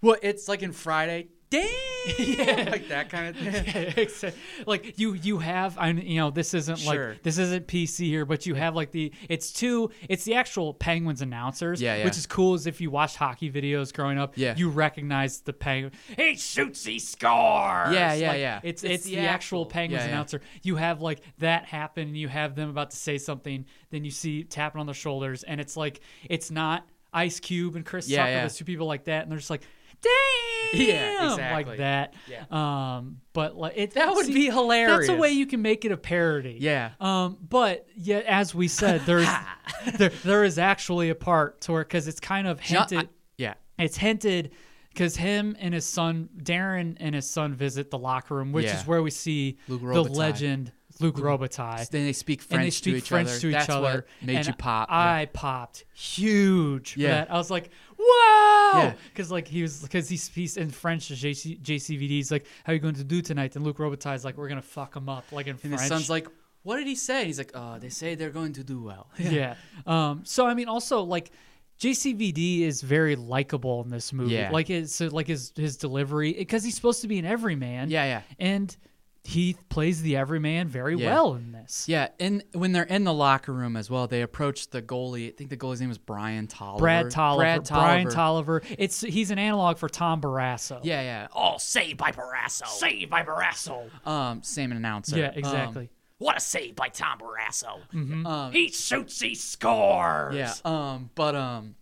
what? It's like in Friday. Damn, yeah. like that kind of thing. Except, like you you have I you know this isn't Sure. like this isn't PC here but you have like the it's two it's the actual Penguins announcers Yeah, yeah. which is cool as if you watched hockey videos growing up Yeah. you recognize the Penguin he shoots he scores Yeah, yeah, Like, yeah. it's It's it's, the the, actual actual- Penguins yeah, yeah. announcer you have like that happen and you have them about to say something then you see tapping on their shoulders and it's like it's not Ice Cube and Chris Yeah, Tucker yeah. two people like that and they're just like damn Yeah, exactly. like that Yeah. um, but like it That would see, be hilarious That's a way you can make it a parody. Yeah. Um, but yet, as we said, there's there there is actually a part to where because it's kind of hinted. I- yeah. it's hinted because him and his son Darren and his son visit the locker room, which Yeah. is where we see the legend Luc Robitaille. Then they speak French they speak to each French other. to each That's other. what made and you pop. I popped huge Yeah. I was like, "Whoa!" Yeah. Because like he was because he's he's in French. JC, JCVD. He's like, "How are you going to do tonight?" And Luc Robitaille's like, "We're gonna fuck him up," like in and French. his son's like, what did he say? He's like, oh, they say they're going to do well. yeah. Um. So I mean, also like. JCVD is very likable in this movie. Yeah. Like his so, like his his delivery because he's supposed to be an everyman. Yeah, yeah. And he plays the everyman very Yeah. well in this. Yeah, and when they're in the locker room as well, they approach the goalie. I think the goalie's name was Brian Tolliver. Brad Tolliver, Brad Tolliver. Brian Tolliver. Tolliver. It's he's an analog for Tom Barrasso. Yeah, yeah. Oh, saved by Barrasso. Saved by Barrasso. Um, same announcer. Yeah, Um, exactly. What a save by Tom Barrasso. um, He shoots, he scores. yeah. Um, but um,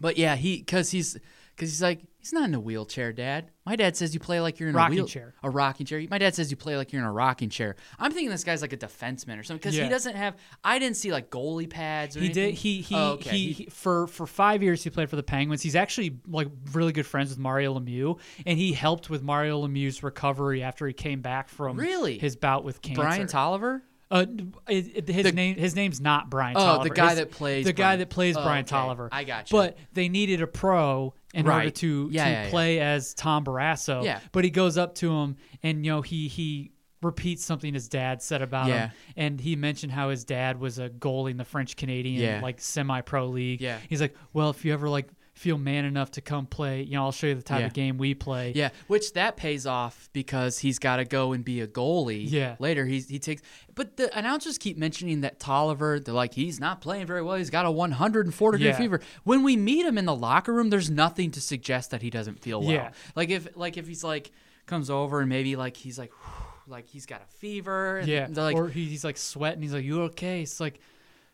but yeah, he because he's because he's like he's not in a wheelchair, Dad. My dad says you play like you're in Rocking a wheel chair. a rocking chair. My dad says you play like you're in a rocking chair. I'm thinking this guy's like a defenseman or something because Yeah. he doesn't have. I didn't see like goalie pads. Or He anything. did. He he, Oh, okay. he he for for five years he played for the Penguins. He's actually like really good friends with Mario Lemieux, and he helped with Mario Lemieux's recovery after he came back from Really? his bout with cancer. Brian Tolliver. Uh, it, it- his The- name his name's not Brian. Oh, the Tolliver. guy His- that plays the guy Brian- that plays Oh, Brian okay. Tolliver. I gotcha. But they needed a pro in order to Yeah, to yeah, yeah. play as Tom Barrasso. Yeah. But he goes up to him and you know he he repeats something his dad said about Yeah. him, and he mentioned how his dad was a goalie in the French Canadian Yeah. like semi pro league. Yeah. He's like, well, if you ever like feel man enough to come play, you know, I'll show you the type Yeah. of game we play. Yeah, which that pays off because he's got to go and be a goalie. Yeah. Later, he's he takes. But the announcers keep mentioning that Tolliver. They're like, he's not playing very well. He's got a 104 degree Yeah. fever. When we meet him in the locker room, there's nothing to suggest that he doesn't feel well. Yeah. Like if like if he's like comes over and maybe like he's like like he's got a fever. and Yeah, like or he, he's like sweating. He's like, "You okay?" It's like,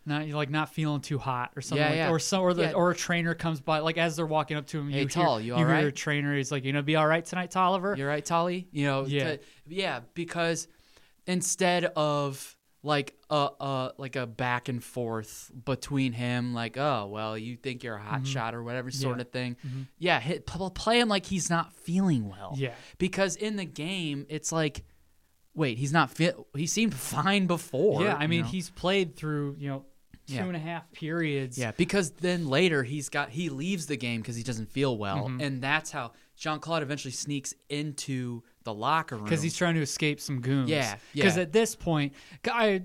not like not feeling too hot or something. Yeah, like, yeah. Or some, or the, Yeah. or a trainer comes by, like as they're walking up to him. Hey, you Tall, hear, you hear alright? a trainer. He's like, "You know, be all right tonight, Tolliver." You're right, Tolly. You know, Yeah. yeah, because instead of like a, a like a back and forth between him, like, oh well, you think you're a hot shot or whatever sort Mm-hmm. Yeah. Mm-hmm. of thing. Yeah, hit, pl- play him like he's not feeling well. Yeah. because in the game, it's like, wait, he's not fit. He seemed fine before. yeah. I mean, know? he's played through you know two Yeah. and a half periods. Yeah, because then later he's got he leaves the game because he doesn't feel well, Mm-hmm. and that's how Jean Claude eventually sneaks into the locker room because he's trying to escape some goons. Yeah, Because yeah. at this point, I,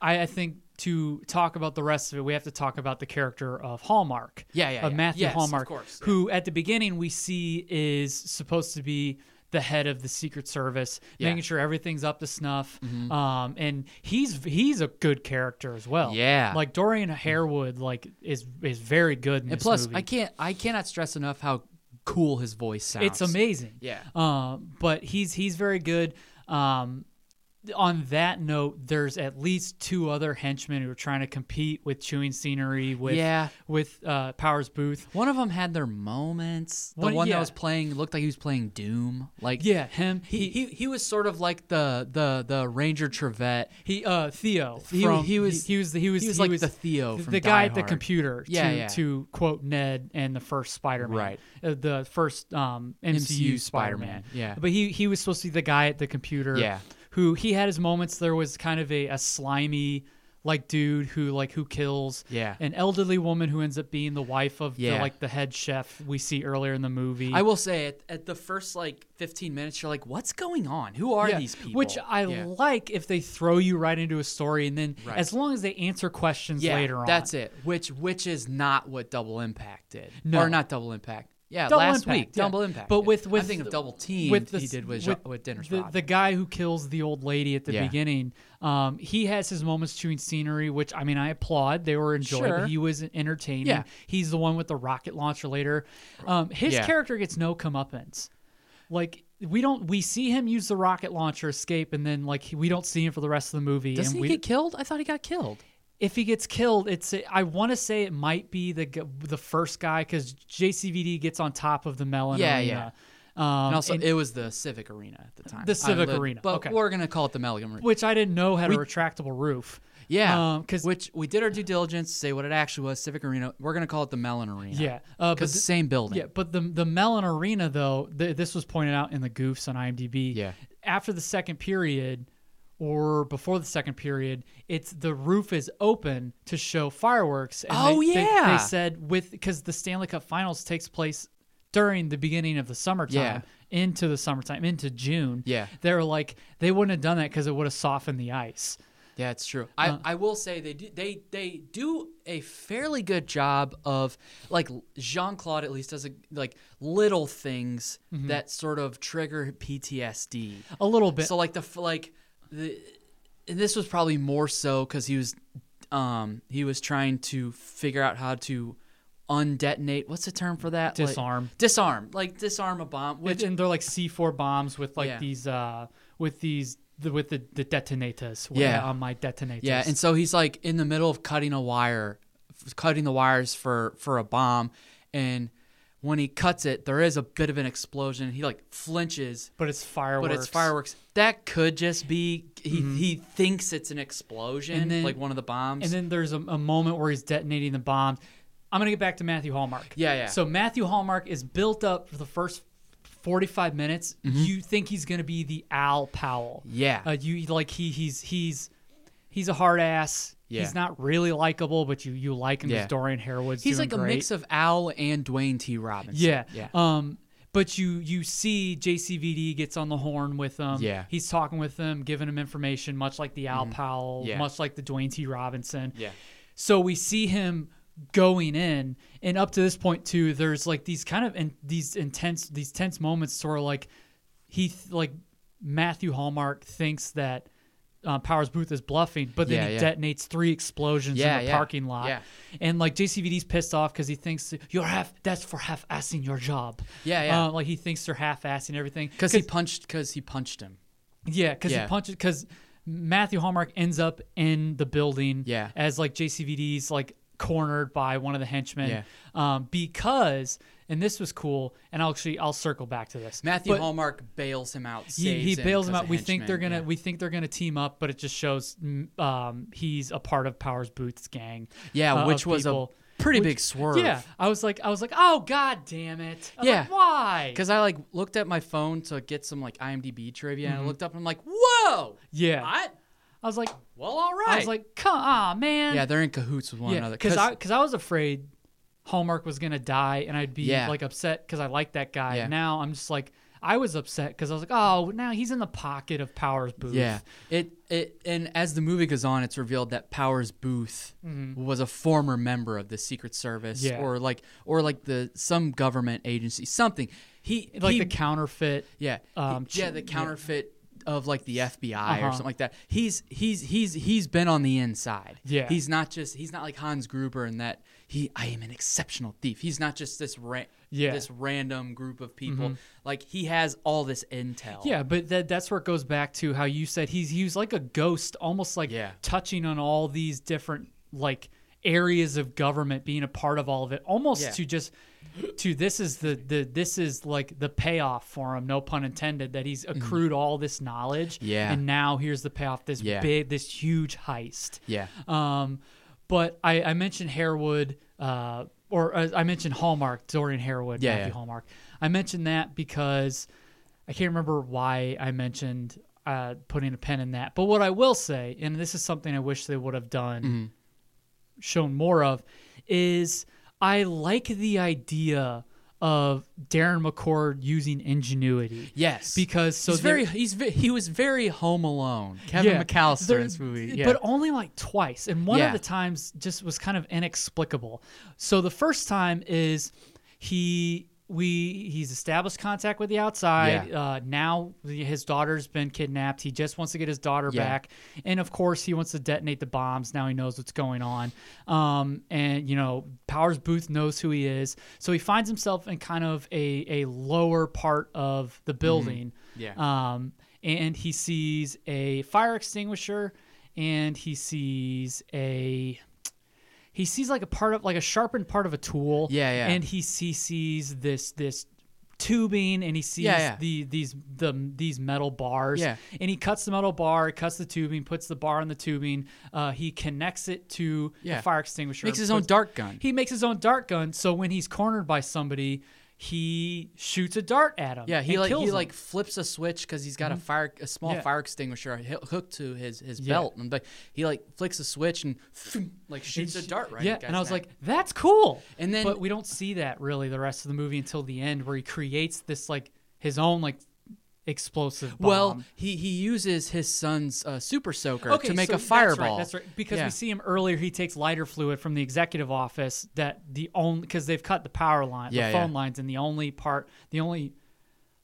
I, I think to talk about the rest of it, we have to talk about the character of Hallmark. Yeah, yeah, Of yeah. Matthew Yes, of Hallmark, course, who at the beginning we see is supposed to be the head of the Secret Service, Yeah. Mm-hmm. making sure everything's up to snuff. Um, and he's he's a good character as well. Yeah. like Dorian Harewood, like is is very good in And this plus, movie. I can't I cannot stress enough how cool his voice sounds. It's amazing. Yeah. Um, but he's he's very good. Um, on that note, there's at least two other henchmen who are trying to compete with chewing scenery with Yeah. with uh, Powers Boothe. One of them had their moments. The One- one yeah. that was playing looked like he was playing Doom. Like Yeah, him. he, he he was sort of like the the the Ranger Trevette. He uh Theo He- from he was- he, was the, he was he was like the Theo the, from the Die guy at the computer Yeah, to yeah. to quote Ned and the first Spider-Man Right. uh, the first um MCU, MCU Spider-Man Spider-Man, yeah. but he he was supposed to be the guy at the computer Yeah. Who he had his moments there was kind of a, a slimy like dude who like who kills Yeah. an elderly woman who ends up being the wife of the, Yeah. like the head chef we see earlier in the movie I will say at, at the first like 15 minutes you're like what's going on? Who are Yeah, these people? Which I yeah. like if they throw you right into a story and then Right. as long as they answer questions later on. That's it. Which which is not what Double Impact did. No. Or not Double Impact. Yeah, Double last Impact, week, yeah. Double Impact. But with with I think of Double Team with the, he did with, with, with, Dennis the, the guy who kills the old lady at the Yeah. beginning. Um, he has his moments chewing scenery, which I mean I applaud. They were enjoyable. Sure. He was entertaining. Yeah. He's the one with the rocket launcher later. Um, his Yeah. character gets no comeuppance. Like we don't we see him use the rocket launcher escape and then like we don't see him for the rest of the movie. Doesn't and he we, get killed? I thought he got killed. If he gets killed, it's I want to say it might be the the first guy because JCVD gets on top of the Mellon Yeah, arena. Um, And also, and- it was the Civic Arena at the time. The Civic lived- Arena, But okay. we're going to call it the Mellon Arena. which I didn't know had We- a retractable roof. Yeah, because which we did our due diligence to say what it actually was. Civic Arena. We're gonna call it the Mellon Arena. yeah, uh, because the same building. yeah, but the the Mellon arena though th- this was pointed out in the goofs on IMDb. Yeah. after the second period. Or before the second period, it's the roof is open to show fireworks. And Oh, they, they- yeah. they said with because the Stanley Cup Finals takes place during the beginning of the summertime Yeah. into the summertime into June. Yeah. they were like they wouldn't have done that because it would have softened the ice. Yeah, it's true. Uh, I, I will say they do, they they do a fairly good job of like Jean Claude at least does a, like little things Mm-hmm. that sort of trigger PTSD. A little bit. So like the like the and this was probably more so because he was um he was trying to figure out how to undetonate. What's the term for that? Like- Disarm. disarm. Like disarm a bomb. Which Which and they're like C four bombs with like Yeah. these uh with these the, with the, the detonators. Yeah. on my detonators. Yeah, and so he's like in the middle of cutting a wire, cutting the wires for for a bomb, and when he cuts it, there is a bit of an explosion. He like flinches, but it's fireworks. but it's fireworks. That could just be he he thinks it's an explosion, then- like one of the bombs. And then there's a, a moment where he's detonating the bombs. I'm gonna get back to Matthew Hallmark. Yeah, yeah. So Matthew Hallmark is built up for the first 45 minutes. You think he's gonna be the Al Powell. Mm-hmm. Yeah. Uh, you like he he's he's he's a hard ass. Yeah. He's not really likable, but you you like him. Yeah. Because Dorian Harewood's he's doing like a great. mix of Al and Dwayne T. Robinson. Yeah. yeah. Um, but you you see JCVD gets on the horn with them. Yeah. He's talking with them, giving them information, much like the Al Powell, Yeah. much like the Dwayne T. Robinson. Yeah. So we see him going in, and up to this point too, there's like these kind of in, these intense these tense moments where like he th- like Matthew Hallmark thinks that. Uh, Powers Boothe is bluffing, but then Yeah, he yeah. detonates three explosions Yeah, in the parking lot. yeah. And like JCVD's pissed off because he thinks you're half. That's for half-assing your job. Yeah, yeah. Uh, like he thinks they're half-assing everything because he punched because he punched him. yeah, because he punches because Matthew Hallmark ends up in the building. Yeah. as like JCVD's like cornered by one of the henchmen. Yeah. Um, because and this was cool, and I'll actually I'll circle back to this. Matthew But Hallmark bails him out. He, he bails him out. We think they're gonna yeah. we think they're gonna team up, but it just shows mm, um, he's a part of Powers Boothe's gang. Yeah, uh, which was people. a pretty Which- big swerve. Yeah, I was like, I was like, oh god damn it. I Yeah. like, why? Because I like looked at my phone to get some like IMDb trivia, Mm-hmm. and I looked up and I'm like, "Whoa, yeah, what? I was like, Well, all right." I was like, come on, man. "Yeah, they're in cahoots with one yeah, another." because I because I was afraid Hallmark was gonna die, and I'd be Yeah. like upset because I like that guy. Yeah. Now I'm just like, I was upset because I was like, oh, now he's in the pocket of Powers Boothe. Yeah. It it and as the movie goes on, it's revealed that Powers Boothe was a former member of the Secret Service Mm-hmm. Yeah. or like or like the some government agency, something. He like he, the counterfeit. yeah um, he- yeah ch- the yeah. counterfeit of like the FBI or Uh-huh. something like that. He's he's he's he's been on the inside. Yeah. He's not just he's not like Hans Gruber in that he I am an exceptional thief. He's not just this ra- Yeah. Mm-hmm. this random group of people. Like he has all this intel. Yeah, but that, that's where it goes back to how you said he's he was like a ghost, almost like Yeah. touching on all these different like areas of government, being a part of all of it, almost Yeah. to just to this is the the this is like the payoff for him, no pun intended, that he's accrued all this knowledge. Mm-hmm. Yeah. and now here's the payoff, this Yeah. big, this huge heist. Yeah. Um, but I, I mentioned Harewood, uh, or uh, I mentioned Hallmark, Dorian Harewood, Yeah, Matthew yeah. Hallmark. I mentioned that because I can't remember why I mentioned uh, putting a pen in that. But what I will say, and this is something I wish they would have done, Mm-hmm. shown more of, is I like the idea of Darren McCord using ingenuity. Yes, Because so he's very he's he was very Home Alone. Kevin McAllister there- in this movie, yeah. but only like twice, and one Yeah. of the times just was kind of inexplicable. So the first time is he we he's established contact with the outside. Yeah. Uh, now his daughter's been kidnapped. He just wants to get his daughter Yeah. back, and of course he wants to detonate the bombs. Now he knows what's going on, um, and you know Powers Boothe knows who he is, so he finds himself in kind of a a lower part of the building. Mm-hmm. Yeah. Um, and he sees a fire extinguisher, and he sees a he sees like a part of like a sharpened part of a tool. Yeah, yeah. And he, he sees this this tubing and he sees Yeah, yeah. the these the these metal bars. Yeah. And he cuts the metal bar, cuts the tubing, puts the bar in the tubing. Uh, he connects it to Yeah. the fire extinguisher. Makes his own puts- dart gun. He makes his own dart gun. So when he's cornered by somebody, he shoots a dart at him. Yeah, he like he him. like flips a switch because he's got a mm-hmm. fire a small Yeah. fire extinguisher hooked to his his Yeah. belt, and like he like flicks a switch and like shoots a dart right. Yeah, and I was like, "That's cool." And then- but we don't see that really the rest of the movie until the end, where he creates this like his own like explosive. Bomb. well, he he uses his son's uh, super soaker okay, to make so a fireball. That's right. That's right. Because Yeah. we see him earlier. He takes lighter fluid from the executive office. That the only because they've cut the power line, Yeah, the yeah. phone lines, and the only part, the only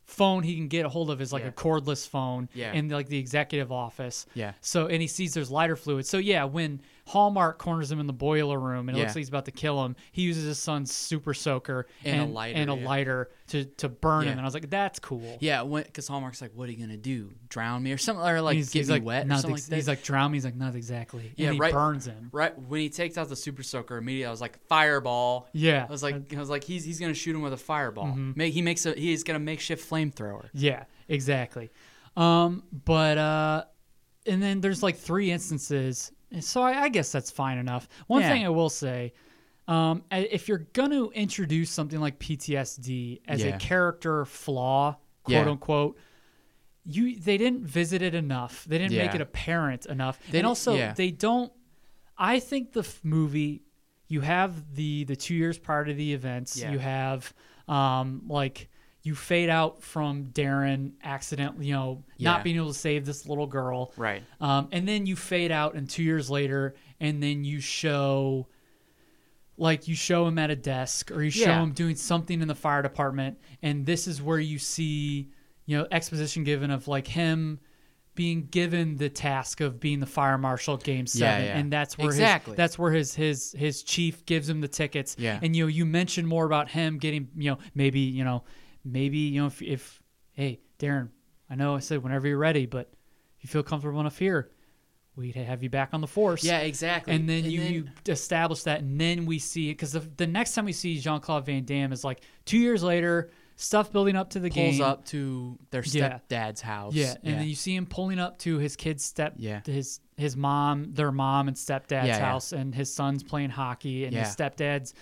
phone he can get a hold of is like Yeah. a cordless phone Yeah. in like the executive office. Yeah. So and he sees there's lighter fluid. So yeah, when Hallmark corners him in the boiler room and it Yeah. looks like he's about to kill him, he uses his son's super soaker And a lighter, and a yeah. lighter to to burn Yeah. him. And I was like, that's cool. Yeah, because Hallmark's like, "What are you gonna do? Drown me or something, or like he's, get he's me like, wet or something ex- like that?" He's like, drown me. He's like, not exactly. Yeah, and he right- burns him. right when he takes out the super soaker, immediately I was like, "Fireball!" Yeah. I was like, I was like, he's he's gonna shoot him with a fireball. Mm-hmm. Make, he makes a he's gonna makeshift flamethrower. Yeah, exactly. Um, but uh, and then there's like three instances. So I, I guess that's fine enough. One Yeah. thing I will say, um, if you're gonna introduce something like PTSD as Yeah. a character flaw, quote Yeah. unquote. You, they didn't visit it enough. They didn't make it apparent enough, They and also they don't. I think the f- movie, you have the the two years prior to the events. You have um like you fade out from Darren accidentally, you know, Yeah. not being able to save this little girl. Right. Um, and then you fade out, and two years later, and then you show, like, you show him at a desk, or you show Yeah. him doing something in the fire department, and this is where you see, you know, exposition given of like him being given the task of being the fire marshal at game seven yeah. and that's where Exactly. his that's where his his his chief gives him the tickets Yeah. and you know you mentioned more about him getting you know maybe you know maybe you know if, if hey darren i know i said whenever you're ready but if you feel comfortable enough here we'd have you back on the force Yeah, exactly. and then And you, then- you establish that and then we see it because the, the next time we see jean-claude van damme is like two years later stuff building up to the pulls game up to their Yeah. stepdad's house. yeah, and then you see him pulling up to his kid's step, Yeah. his his mom, their mom and stepdad's Yeah, yeah. house, and his son's playing hockey, and his stepdad's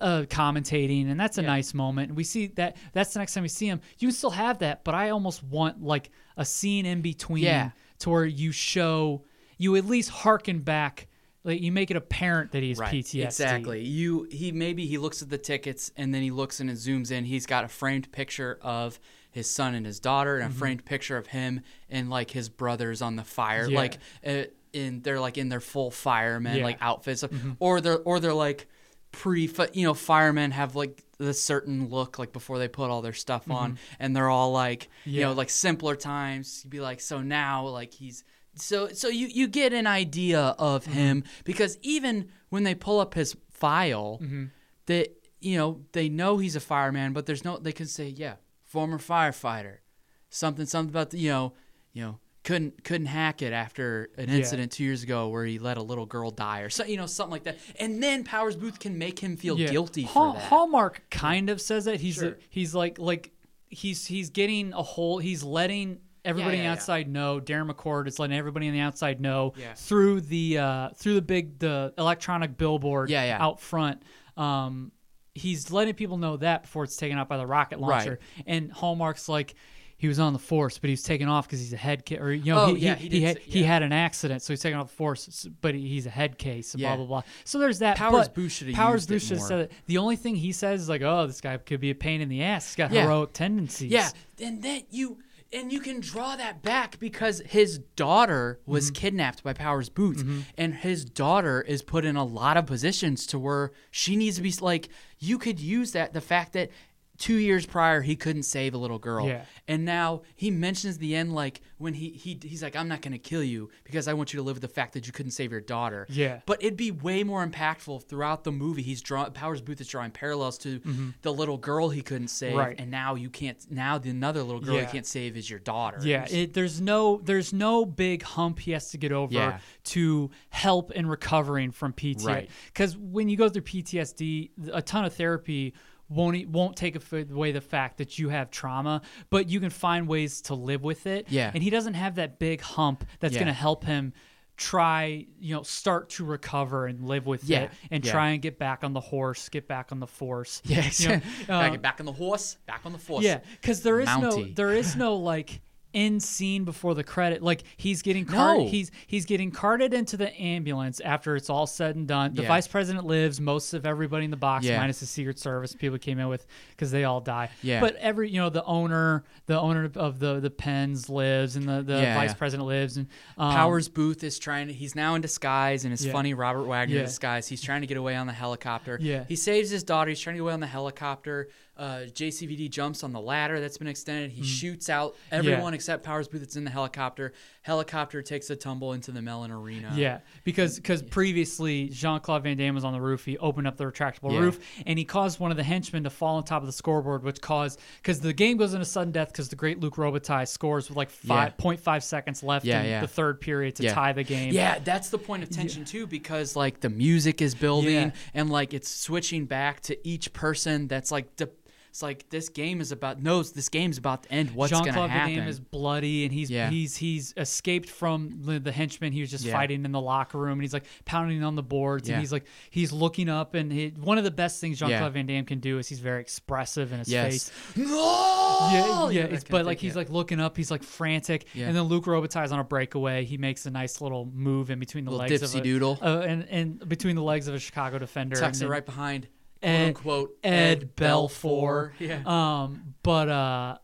uh, commentating, and that's a Yeah. nice moment. And we see that that's the next time we see him. You can still have that, but I almost want like a scene in between, Yeah. to where you show you at least harken back, like you make it apparent that he's Right, PTSD. Exactly. You he maybe he looks at the tickets and then he looks and zooms in. He's got a framed picture of his son and his daughter, and a framed picture of him and like his brothers on the fire, Yeah. like uh, in they're like in their full fireman Yeah. like outfits, or they're or they're like pre you know firemen have like the certain look like before they put all their stuff on mm-hmm. and they're all like you know like simpler times. You'd be like so now like he's so so you you get an idea of mm-hmm. him because even when they pull up his file mm-hmm. that you know they know he's a fireman but there's no they can say yeah former firefighter. Something something about the you know you know couldn't couldn't hack it after an Yeah. incident two years ago where he let a little girl die or so you know something like that and then powers boothe can make him feel Yeah. guilty that Hallmark kind of says that he's Sure. he's like like he's he's getting a whole he's letting everybody yeah, yeah. outside know. Darren McCord is letting everybody on the outside know Yeah. through the uh, through the big the electronic billboard Yeah, yeah. out front. Um, he's letting people know that before it's taken out by the rocket launcher. And Hallmark's like. He was on the force, but he was taken off because he's a head case. Or you know, Oh, he, yeah, he, he he, had, say- he had an accident, so he's taken off the force. But he's a head case. And Yeah. Blah blah blah. So there's that. Powers Boothe should've Powers Boothe should said it. The only thing he says is like, "Oh, this guy could be a pain in the ass. He's got Yeah. heroic tendencies." Yeah, and then you and you can draw that back because his daughter was Mm-hmm. kidnapped by Powers Boothe, and his daughter is put in a lot of positions to where she needs to be like. You could use that the fact that. Two years prior, he couldn't save a little girl, Yeah. and now he mentions the end like when he, he he's like, "I'm not gonna kill you because I want you to live with the fact that you couldn't save your daughter." Yeah. but it'd be way more impactful throughout the movie. He's drawing Powers Boothe is drawing parallels to the little girl he couldn't save, Mm-hmm. Right. and now you can't. Now the another little girl Yeah. you can't save is your daughter. Yeah, it, there's no there's no big hump he has to get over Yeah. to help in recovering from PTSD. Right. Because when you go through PTSD, a ton of therapy won't won't take away the fact that you have trauma, but you can find ways to live with it. Yeah. and he doesn't have that big hump that's Yeah. going to help him try you know start to recover and live with Yeah, it and yeah. try and get back on the horse get back on the force Yeah, You know, uh, back on the horse, back on the force. yeah, because there is no there is no like end scene before the credit. Like he's getting cart- No. he's he's getting carted into the ambulance after it's all said and done. The Yeah. vice president lives. Most of everybody in the box, Yeah. minus the Secret Service people came in with because they all die. Yeah. But every you know the owner the owner of the the pens lives and the the Yeah, vice president lives and um, Powers Boothe is trying to. He's now in disguise and his Yeah. funny Robert Wagner disguise. He's trying to get away on the helicopter. Yeah. He saves his daughter. He's trying to get away on the helicopter. Uh, JCVD jumps on the ladder that's been extended. He shoots out everyone except Powers Boothe that's in the helicopter. Helicopter takes a tumble into the Mellon Arena. Yeah, because because previously Jean Claude Van Damme was on the roof. He opened up the retractable Yeah. roof and he caused one of the henchmen to fall on top of the scoreboard, which caused because the game goes into sudden death because the great Luc Robitaille scores with like five point five seconds left Yeah, in yeah. the third period to Yeah. tie the game. Yeah, that's the point of tension too, because like the music is building Yeah. and like it's switching back to each person. That's like the. It's like this game is about no, this game's about to end. What's Jean Claude Van? Damme is bloody and he's Yeah. he's he's escaped from the, the henchman he was just Yeah. fighting in the locker room and he's like pounding on the boards Yeah. and he's like he's looking up and he, one of the best things Jean Claude. Van Damme can do is he's very expressive in his yes. face. No. Yeah, yeah, it's, but like he's yeah. like looking up, he's like frantic, Yeah. and then Luc Robitaille's on a breakaway. He makes a nice little move in between the Little legs of a, doodle. uh, and and between the legs of a Chicago defender. tucks it right behind quote Ed, Ed, Belfour. Yeah. Um, but uh,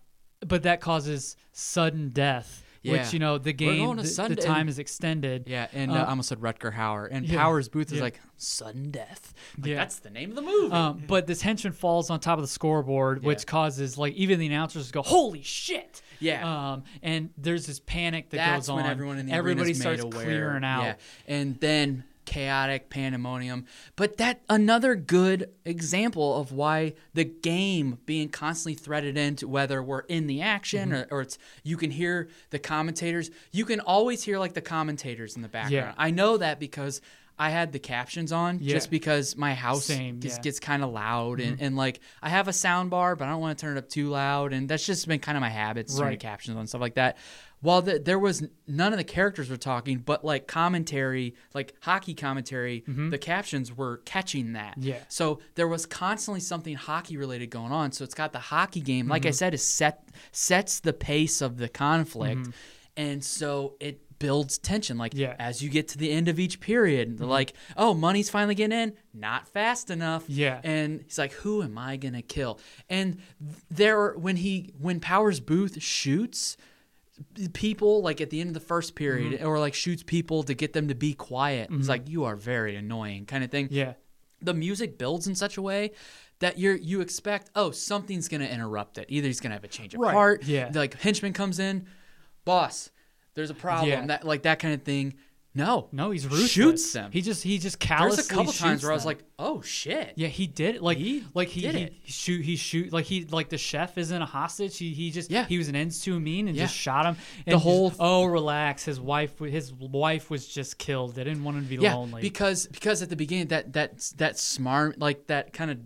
but that causes sudden death, Yeah. which you know the game the, the time is extended. Yeah, and Uh, uh, I almost said Rutger Hauer. And yeah, Powers Booth is yeah. like sudden death. Like, Yeah. That's the name of the movie. Um, but this henchman falls on top of the scoreboard, which causes like even the announcers go, "Holy shit!" Yeah. Um, and there's this panic that That's goes on. when everyone in the Everybody starts made aware. clearing out. Yeah. And then chaotic pandemonium. But that another good example of why the game being constantly threaded into whether we're in the action Mm-hmm. or, or it's you can hear the commentators. You can always hear like the commentators in the background. Yeah. I know that because I had the captions on Yeah. just because my house Same, just yeah. gets kind of loud and, and like I have a sound bar, but I don't want to turn it up too loud. And that's just been kind of my habits, turning Right. captions on stuff like that. While the, there was none of the characters were talking, but like commentary, like hockey commentary, the captions were catching that. Mm-hmm. Yeah. So there was constantly something hockey related going on. So it's got the hockey game, like Mm-hmm. I said, is set sets the pace of the conflict, Mm-hmm. and so it builds tension. Like Yeah. as you get to the end of each period, they're like, "Oh, money's finally getting in, not fast enough." Yeah. and he's like, "Who am I gonna kill?" And there, when he when Powers Boothe shoots people like at the end of the first period Mm-hmm. or like shoots people to get them to be quiet it's like you are very annoying kind of thing Yeah. the music builds in such a way that you're you expect oh something's gonna interrupt it either he's gonna have a change of Right, heart yeah. like henchman comes in boss there's a problem Yeah. that like that kind of thing no No, he's ruthless. shoots them He just he just callously there's a couple times where I was like oh shit Yeah, he did it. Like He like he, he, he shoot he shoot like he like the chef isn't a hostage. He he just Yeah. he was an ends too mean and Yeah. just shot him. The And just, whole- oh relax, his wife his wife was just killed. They didn't want him to be yeah lonely. because because at the beginning that that that smart like that kind of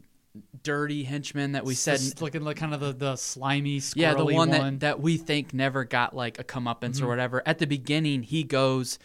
dirty henchman that we said looking like kind of the, the slimy, Yeah, the one, one. that that we think never got like a comeuppance Mm-hmm. or whatever. At the beginning, he goes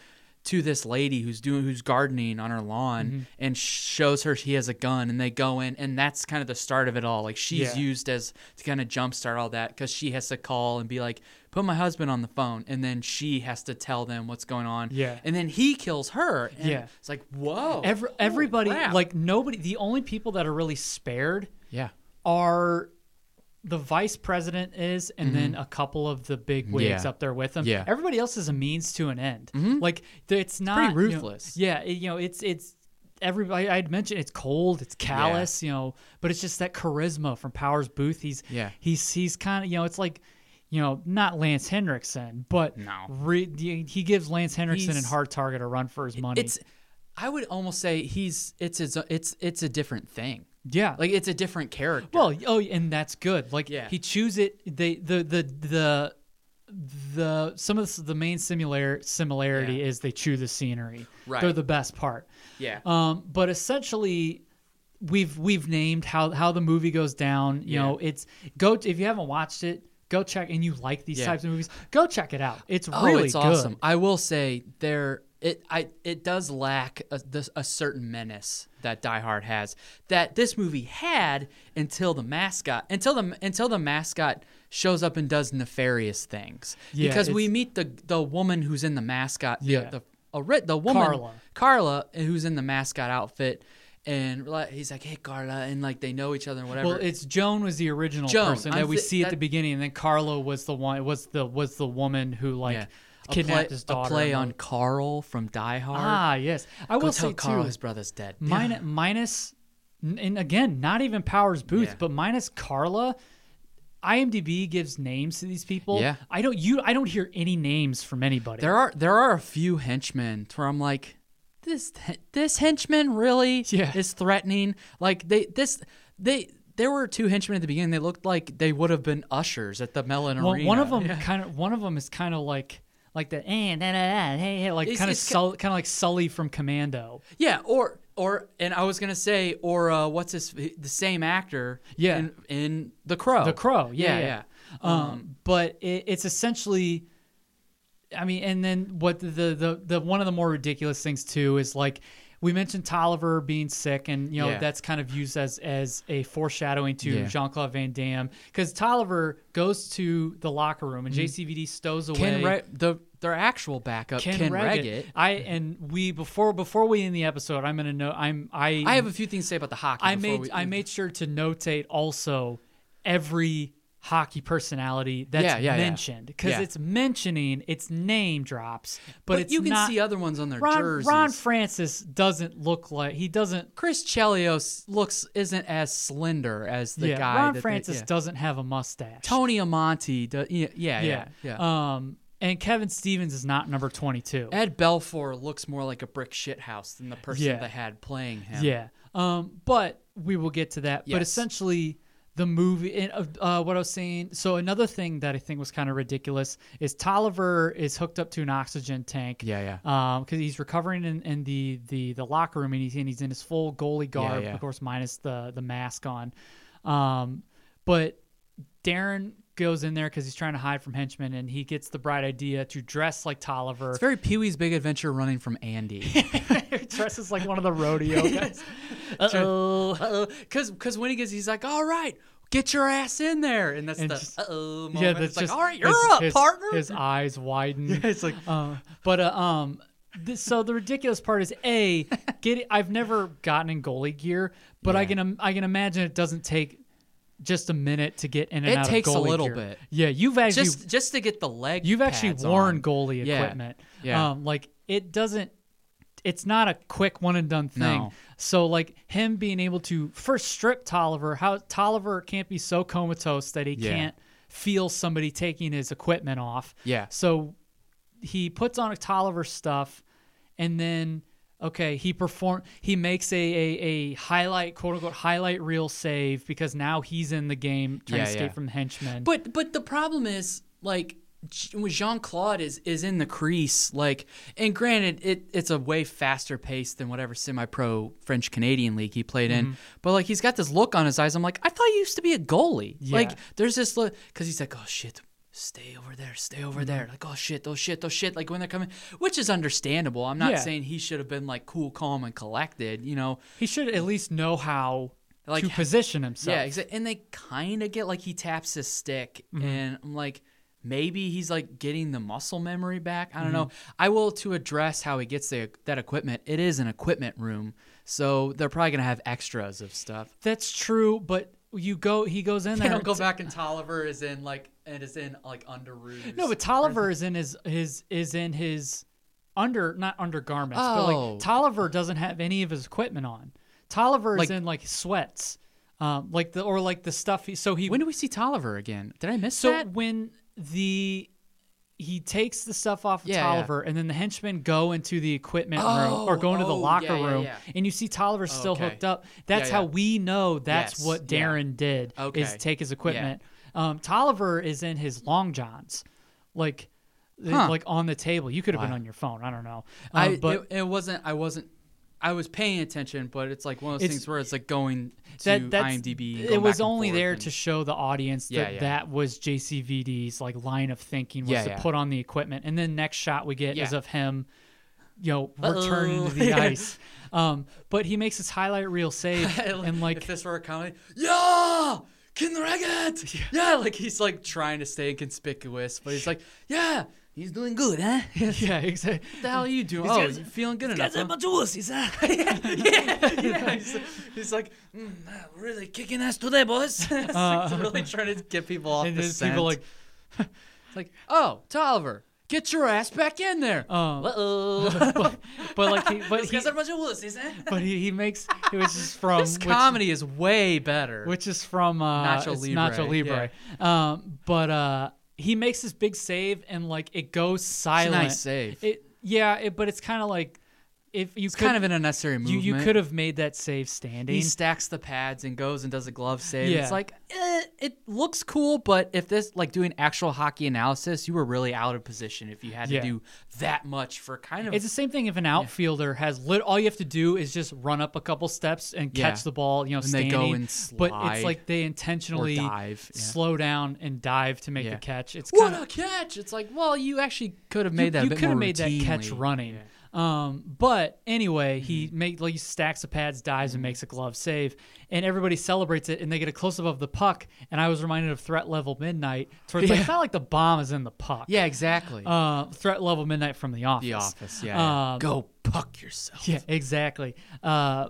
to this lady who's doing who's gardening on her lawn Mm-hmm. and shows her he has a gun, and they go in, and that's kind of the start of it all. Like she's Yeah. used as to kind of jumpstart all that because she has to call and be like, "Put my husband on the phone," and then she has to tell them what's going on. Yeah. and then he kills her. And Yeah. it's like whoa. Every, everybody crap. like nobody. The only people that are really spared yeah. are the vice president is, and then a couple of the big wigs Mm-hmm. Yeah. up there with him. Yeah. Everybody else is a means to an end. Like it's not pretty you know- ruthless. yeah, you know, it's it's everybody. I'd mentioned it's cold, it's callous, you know, but it's just that charisma from Powers Boothe. He's Yeah. he's he's kind of you know, it's like. You know, not Lance Henriksen, but No. re- he gives Lance Henriksen and Hard Target a run for his money. It's. I would almost say he's it's his, it's it's a different thing. Yeah, Like it's a different character. Well, oh, and that's good. Like Yeah. he chews it. They the the the the some of the, the main similar similarity Yeah. is they chew the scenery. Right. They're the best part. yeah. Um, but essentially, we've we've named how how the movie goes down. You Yeah. know, it's go if you haven't watched it, go check. And you like these Yeah. types of movies, go check it out. It's Oh, really it's good. awesome. I will say there it I it does lack a, this, a certain menace that Die Hard has that this movie had until the mascot until the until the mascot shows up and does nefarious things. Yeah, because we meet the the woman who's in the mascot the Yeah. the a, ri- the woman Carla. Carla who's in the mascot outfit and he's like hey Carla and like they know each other and whatever. Well, it's Joan was the original Joan. person that we thi- see at the beginning, and then Carlo was the one was the was the woman who like yeah. Kidnapped play, his daughter. a play on Carl from Die Hard. Ah, yes. I Go will tell say Carl too. his brother's dead. Min- minus, and again, not even Powers Boothe, Yeah. but minus Carla. IMDb gives names to these people. Yeah. I don't. You. I don't hear any names from anybody. There are there are a few henchmen where I'm like, this this henchman really Yeah. is threatening. Like they this they there were two henchmen at the beginning. They looked like they would have been ushers at the Mellon Well, Arena. one of them Yeah. kind of. One of them is kind of like like the eh, hey, like kind of Sul- kind of like Sully from Commando. Yeah, or or and I was gonna say or uh, what's his the same actor Yeah. in, in The Crow. The Crow. Yeah, Yeah, yeah. yeah. Um, but it, it's essentially, I mean, and then what the the the one of the more ridiculous things too is like we mentioned Tolliver being sick, and you know Yeah. that's kind of used as as a foreshadowing to Yeah. Jean Claude Van Damme because Tolliver goes to the locker room and JCVD stows away. Mm-hmm. Ken Re- the their actual backup Ken, Ken Reggett. Reggett. I and we before before we end the episode, I'm gonna know. I'm I I have a few things to say about the hockey. I made we- I made sure to notate also every hockey personality that's Yeah, yeah, mentioned because Yeah. it's mentioning it's name drops, but, but it's you can not, see other ones on their Ron, jerseys. Ron Francis doesn't look like he doesn't. Chris Chelios looks isn't as slender as the guy. Ron that they- Francis yeah. doesn't have a mustache. Tony Amonte. Do, yeah, yeah, yeah, yeah. Um, and Kevin Stevens is not number twenty two. Ed Belfour looks more like a brick shit house than the person they had playing him. Yeah. Um, but we will get to that. But essentially, the movie. And, uh, uh, what I was saying. So another thing that I think was kind of ridiculous is Tolliver is hooked up to an oxygen tank. Yeah, yeah. because he's recovering in, in the, the the locker room and he's in he's in his full goalie garb, yeah. of course, minus the the mask on. Um, but Darren goes in there because he's trying to hide from henchmen, and he gets the bright idea to dress like Tolliver. It's very Pee Wee's Big Adventure running from Andy. he dresses like one of the rodeo guys. Uh-oh. Because because when he gets, he's like, all right, get your ass in there, and that's And the just- uh oh moment. Yeah, it's that's like, just all right, you're his, up, his, partner. His eyes widen. Yeah, it's like- uh, but uh, um, this, so the ridiculous part is a get. I've never gotten in goalie gear, but I can I can imagine it doesn't take just a minute to get in and It out It takes a little gear. bit. Yeah, you've actually just just to get the leg. you've actually worn on. goalie Yeah. equipment. Yeah. Um, like it doesn't. It's not a quick one and done thing. No. So like him being able to first strip Tolliver, how Tolliver can't be so comatose that he Yeah. can't feel somebody taking his equipment off. Yeah. So he puts on a Tolliver stuff, and then okay, he perform. He makes a, a a highlight quote unquote highlight reel save because now he's in the game trying Yeah, to escape yeah. from the henchmen. But but the problem is like Jean Claude is is in the crease like and granted it it's a way faster pace than whatever semi pro French Canadian league he played Mm-hmm. in but like he's got this look on his eyes I'm like I thought you used to be a goalie like there's this look because he's like oh shit stay over there stay over there Mm-hmm. like oh shit oh shit oh shit like when they're coming which is understandable I'm not Yeah. saying he should have been like cool calm and collected you know he should at least know how Like, to position himself. yeah. And they kind of get like he taps his stick, Mm-hmm. and I'm like, maybe he's like getting the muscle memory back. I don't know. Mm-hmm. I will to address how he gets the, that equipment. It is an equipment room, so they're probably gonna have extras of stuff. That's true, but you go. He goes in They there. don't go back and Tolliver is in like and is in like underoos. No, but Tolliver is in his his is in his under not undergarments, but Oh. like Tolliver doesn't have any of his equipment on. Tolliver is Like- in like sweats, um, like the or like the stuff. He, so he when do we see Tolliver again? Did I miss so that? So when the he takes the stuff off of Yeah, yeah. Tolliver, and then the henchmen go into the equipment room or go into the oh, locker yeah, yeah, room, yeah. and you see Tolliver still Okay. hooked up. That's Yeah, how yeah. we know that's Yes, what yeah. Darren did is take his equipment. Um, Tolliver is in his long johns, like Huh. like on the table. You could have been on your phone. I don't know. I Um, but it, it wasn't. I wasn't. I was paying attention, but it's like one of those It's- things where it's like going to that that's, IMDb. It was only there and- to show the audience that Yeah, yeah. that was JCVD's like line of thinking was Yeah, to yeah. put on the equipment, and then next shot we get is of him, you know, returning Uh-oh. to the ice. Um, but he makes his highlight reel save, and like if this were a comedy, yeah, Kinraget, yeah, like he's like trying to stay inconspicuous, but he's like, yeah, he's doing good, huh? what yeah, exactly. the hell are you doing? Oh, you feeling good enough? huh? yeah, he's, he's like, mm, uh, really kicking ass today, boys. It's like really trying to get people off And the scent. people like, like, oh, Tolliver, get your ass back in there. um, Uh-oh. but, but like he, but he, guys are a bunch of wussies, eh? but he, he makes it was just from This which- comedy is way better. which is from uh, Nacho Libre, Nacho Libre. Um, but uh, he makes this big save and like it goes silent. nice save. It yeah, it, but it's kind of like if you it's could, kind of an unnecessary you movement. you could have made that save standing. He stacks the pads and goes and does a glove save. Yeah. It's like eh, it looks cool, but if this like doing actual hockey analysis, you were really out of position if you had to do that much for kind of. It's the same thing if an outfielder has lit. All you have to do is just run up a couple steps and Yeah. catch the ball. You know, And they standing. go and But it's like they intentionally dive, yeah. slow down and dive to make Yeah. the catch. It's what kind of a catch! It's like, well, you actually could have made that. you, could have made that catch routinely. running. Um, but anyway, he Mm-hmm. make like stacks of pads, dives, and makes a glove save, and everybody celebrates it, and they get a close up of the puck. And I was reminded of Threat Level Midnight. It's like it's not like the bomb is in the puck. Yeah, exactly. Uh, Threat Level Midnight from The Office. the office. Yeah. yeah. Um, Go puck yourself. Yeah, exactly. Uh,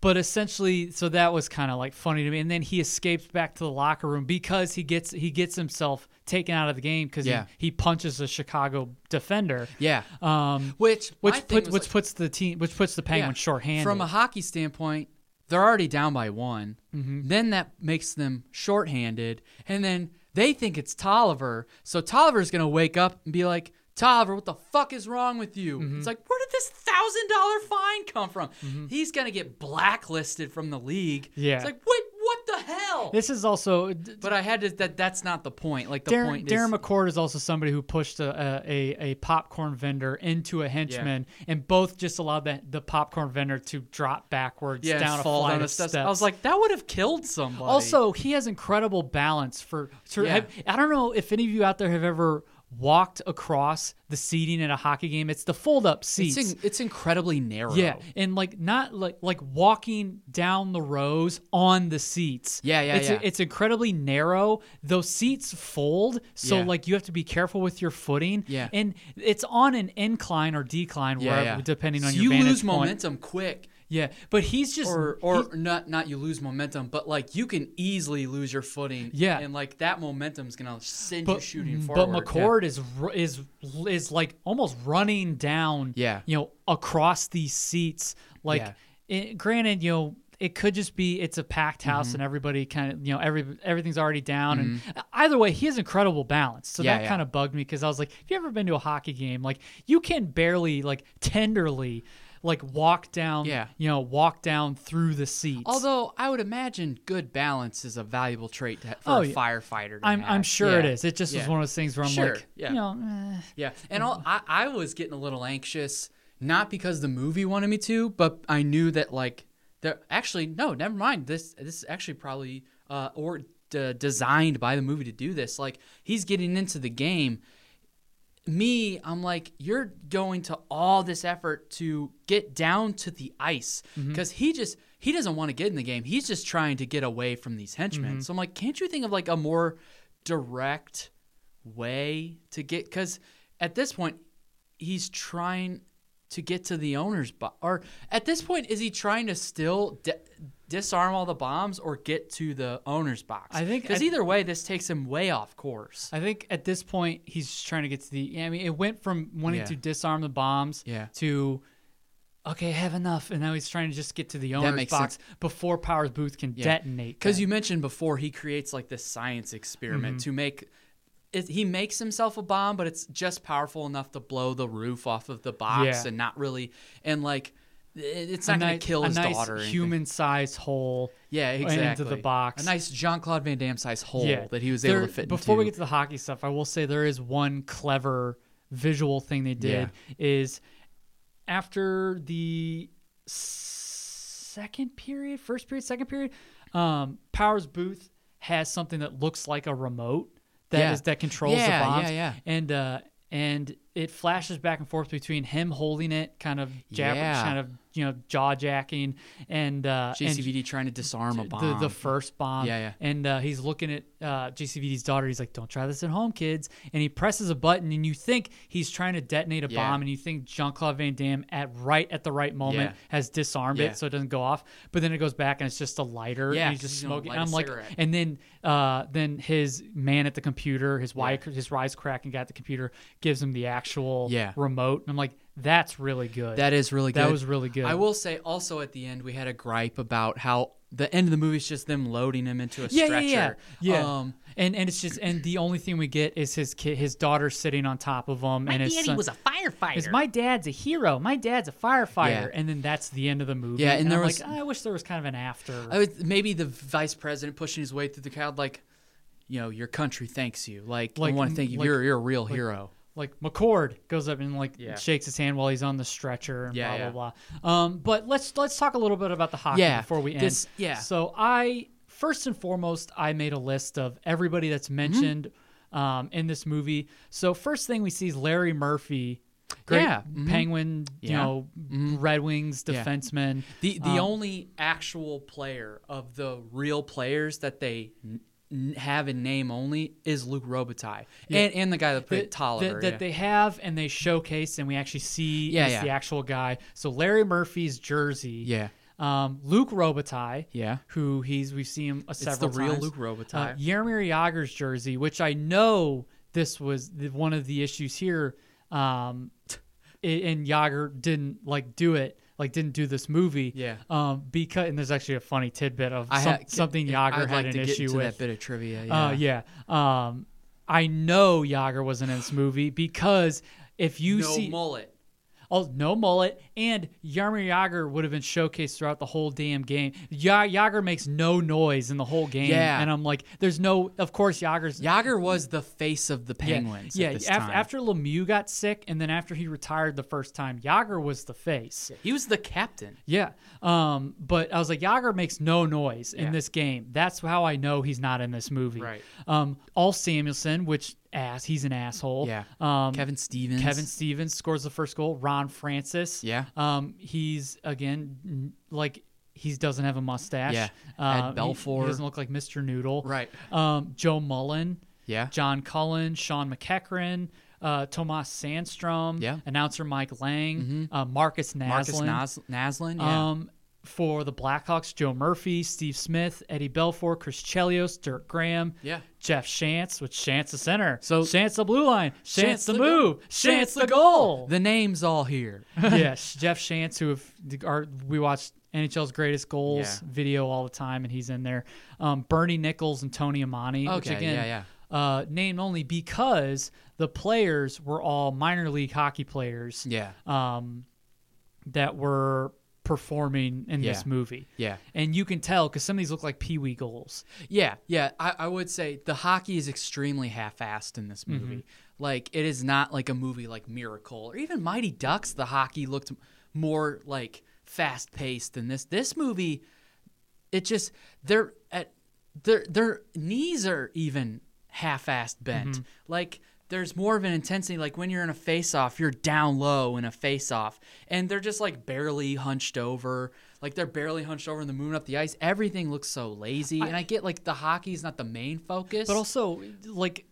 but essentially, so that was kind of like funny to me. And then he escapes back to the locker room because he gets he gets himself taken out of the game because Yeah. he, he punches a Chicago defender. Yeah. Um, Which which put, which like- puts the team which puts the Penguins Yeah. shorthanded. From a hockey standpoint, they're already down by one. Mm-hmm. Then that makes them shorthanded, and then they think it's Tolliver. So Tolliver's gonna wake up and be like, "Tolliver, what the fuck is wrong with you?" Mm-hmm. It's like, where did this thousand dollar fine come from? He's gonna get blacklisted from the league. Yeah. It's like, what? What the hell? this is also d- but I had to. That that's not the point. Like the Darren, point Darren is. McCord is also somebody who pushed a, a, a, popcorn vendor into a henchman, and both just allowed the, the popcorn vendor to drop backwards yeah, down a flight down of steps. steps. I was like, that would have killed somebody. Also, he has incredible balance for. for Yeah. I don't know if any of you out there have ever walked across the seating at a hockey game. It's the fold up seats. It's in, it's incredibly narrow. Yeah, and like not like like walking down the rows on the seats. Yeah, yeah, it's yeah. it's incredibly narrow. Those seats fold, so Yeah. like you have to be careful with your footing. Yeah. and it's on an incline or decline, Yeah, wherever, yeah. depending on So your you lose point. momentum quick. Yeah, but he's just or or not not you lose momentum, but like you can easily lose your footing. Yeah. and like that momentum's gonna send you shooting forward. but. McCord is is is like almost running down. Yeah. you know, across these seats. Like, Yeah. it, granted, you know. It could just be it's a packed Mm-hmm. house and everybody kind of you know every everything's already down and either way he has incredible balance so Yeah, that yeah. kind of bugged me because I was like have you ever been to a hockey game like you can barely like tenderly like walk down Yeah. you know walk down through the seats Although I would imagine good balance is a valuable trait to, for Oh, a yeah. firefighter. To I'm have. I'm sure it Yeah. is it just was one of those things where I'm Sure, like yeah. you know eh. Yeah, and all, I I was getting a little anxious, not because the movie wanted me to, but I knew that like there actually no, never mind. This this is actually probably uh or d- designed by the movie to do this. Like he's getting into the game. Me, I'm like, you're going to all this effort to get down to the ice mm-hmm. because he just he doesn't want to get in the game. He's just trying to get away from these henchmen. Mm-hmm. So I'm like, can't you think of like a more direct way to get because at this point he's trying to get to the owner's box or at this point is he trying to still di- disarm all the bombs or get to the owner's box I think because either way this takes him way off course I think at this point he's just trying to get to the. I mean, it went from wanting Yeah. to disarm the bombs Yeah. to okay, I have enough, and now he's trying to just get to the owner's box before Powers Boothe can detonate. because you mentioned before he creates like this science experiment Mm-hmm. to make it, he makes himself a bomb but it's just powerful enough to blow the roof off of the box Yeah. and not really and like it's not going to kill a his nice daughter human-sized hole. Yeah, exactly. into the box. A nice Jean Claude Van Damme sized hole Yeah, that he was There- able to fit Before we get to the hockey stuff, I will say there is one clever visual thing they did is after the second period, first period, second period, um, Powers Boothe has something that looks like a remote that is Yeah. that controls Yeah, the yeah, bombs. yeah. And uh, and it flashes back and forth between him holding it, kind of jab, Yeah. kind of you know jaw jacking, and uh, and JCVD trying to disarm a the, bomb. the first bomb. Yeah, yeah. And uh, he's looking at uh, JCVD's daughter. He's like, "Don't try this at home, kids." And he presses a button, and you think he's trying to detonate a Yeah. bomb, and you think Jean Claude Van Damme at right at the right moment Yeah. has disarmed it, so it doesn't go off. But then it goes back, and it's just a lighter. Yeah, and he's just smoking. And I'm like, cigarette. and then uh, then his man at the computer, his wife, his wisecracking guy at the computer, gives him the actual Yeah. remote, and I'm like, that's really good. that is really good. That was really good. I will say also at the end we had a gripe about how the end of the movie is just them loading him into a yeah, stretcher. yeah, yeah, yeah. Um, and and it's just and the only thing we get is his kid, his daughter sitting on top of him, and his daddy son, was a firefighter. is my dad's a hero. My dad's a firefighter, Yeah. and then that's the end of the movie. Yeah, and and there I'm was- like, I wish there was kind of an after. I maybe the vice president pushing his way through the crowd, like, you know, your country thanks you. Like, Like- I want to thank you. like- you're you're a real hero. Like McCord goes up and like Yeah. shakes his hand while he's on the stretcher and Yeah, blah yeah. blah blah. Um, but let's let's talk a little bit about the hockey before we end. this- yeah. So I first and foremost I made a list of everybody that's mentioned um, in this movie. So first thing we see is Larry Murphy. Great Yeah, mhm. Penguin, you know, Red Wings defenseman. The the Um, only actual player of the real players that they have in name only is Luc Robitaille, and and the guy that played that, Tolliver. that, that yeah. they have and they showcase and we actually see Yeah, is yeah. the actual guy. So Larry Murphy's jersey. Yeah. Um, Luc Robitaille. Yeah. Who he's we've seen him uh, several the real times. Luc Robitaille. Uh, Jaromir Jagr's jersey, which I know this was the, one of the issues here. Um, and Jagr didn't like do it. Like didn't do this movie. Yeah. Um, because and there's actually a funny tidbit of some, ha- something I'd had like an to get issue with. that bit of trivia. Uh, Yeah. yeah. Um, I know Jagr wasn't in this movie because if you no see, mullet. Oh, no mullet, and Jaromir Jagr would have been showcased throughout the whole damn game. Ya- Jagr makes no noise in the whole game, Yeah. and I'm like, there's no. Of course, Jagr's Jagr was the face of the Penguins. Yeah, at this af- after Lemieux got sick, and then after he retired the first time, Jagr was the face. he was the captain. Yeah. Um, but I was like, Jagr makes no noise Yeah. in this game. That's how I know he's not in this movie. Right. Um, Ulf Samuelsson, which ass. He's an asshole. Yeah. Um, Kevin Stevens. Kevin Stevens scores the first goal. Ron Francis. Yeah. Um, he's again like he doesn't have a mustache. Yeah. Uh, Ed Belfour. He, doesn't look like Mr. Noodle. Right. Um, Joe Mullen. Yeah. John Cullen, Shawn McEachern, uh, Tomas Sandstrom, Yeah. Mm-hmm. announcer Mike Lange, uh, Marcus Naslund. Marcus Nas- Naslund. Yeah. Um, for the Blackhawks, Joe Murphy, Steve Smith, Eddie Belfour, Chris Chelios, Dirk Graham, Yeah. Jeff Shantz, which Shantz the center, So- Shantz the blue line, Shantz, Shantz the the move. Shantz the goal. the names all here. yes, Jeff Shantz, who have, are we watched NHL's greatest goals Yeah. video all the time, and he's in there. Um, Bernie Nicholls and Tony Amonte, which again, yeah, yeah. Uh, named only because the players were all minor league hockey players. Yeah. Um, that were performing in Yeah. this movie. Yeah. And you can tell because some of these look like Pee Wee goals. Yeah, yeah. I, I would say the hockey is extremely half-assed in this movie. Mm-hmm. Like it is not like a movie like Miracle or even Mighty Ducks. The hockey looked more like fast-paced than this. This movie, it just they're at their their knees are even half-assed bent. Mm-hmm. Like there's more of an intensity. Like when you're in a face-off, you're down low in a face-off, and they're just like barely hunched over. Like they're barely hunched over and they're moving up the ice. Everything looks so lazy. and I get like the hockey's not the main focus. But also, like,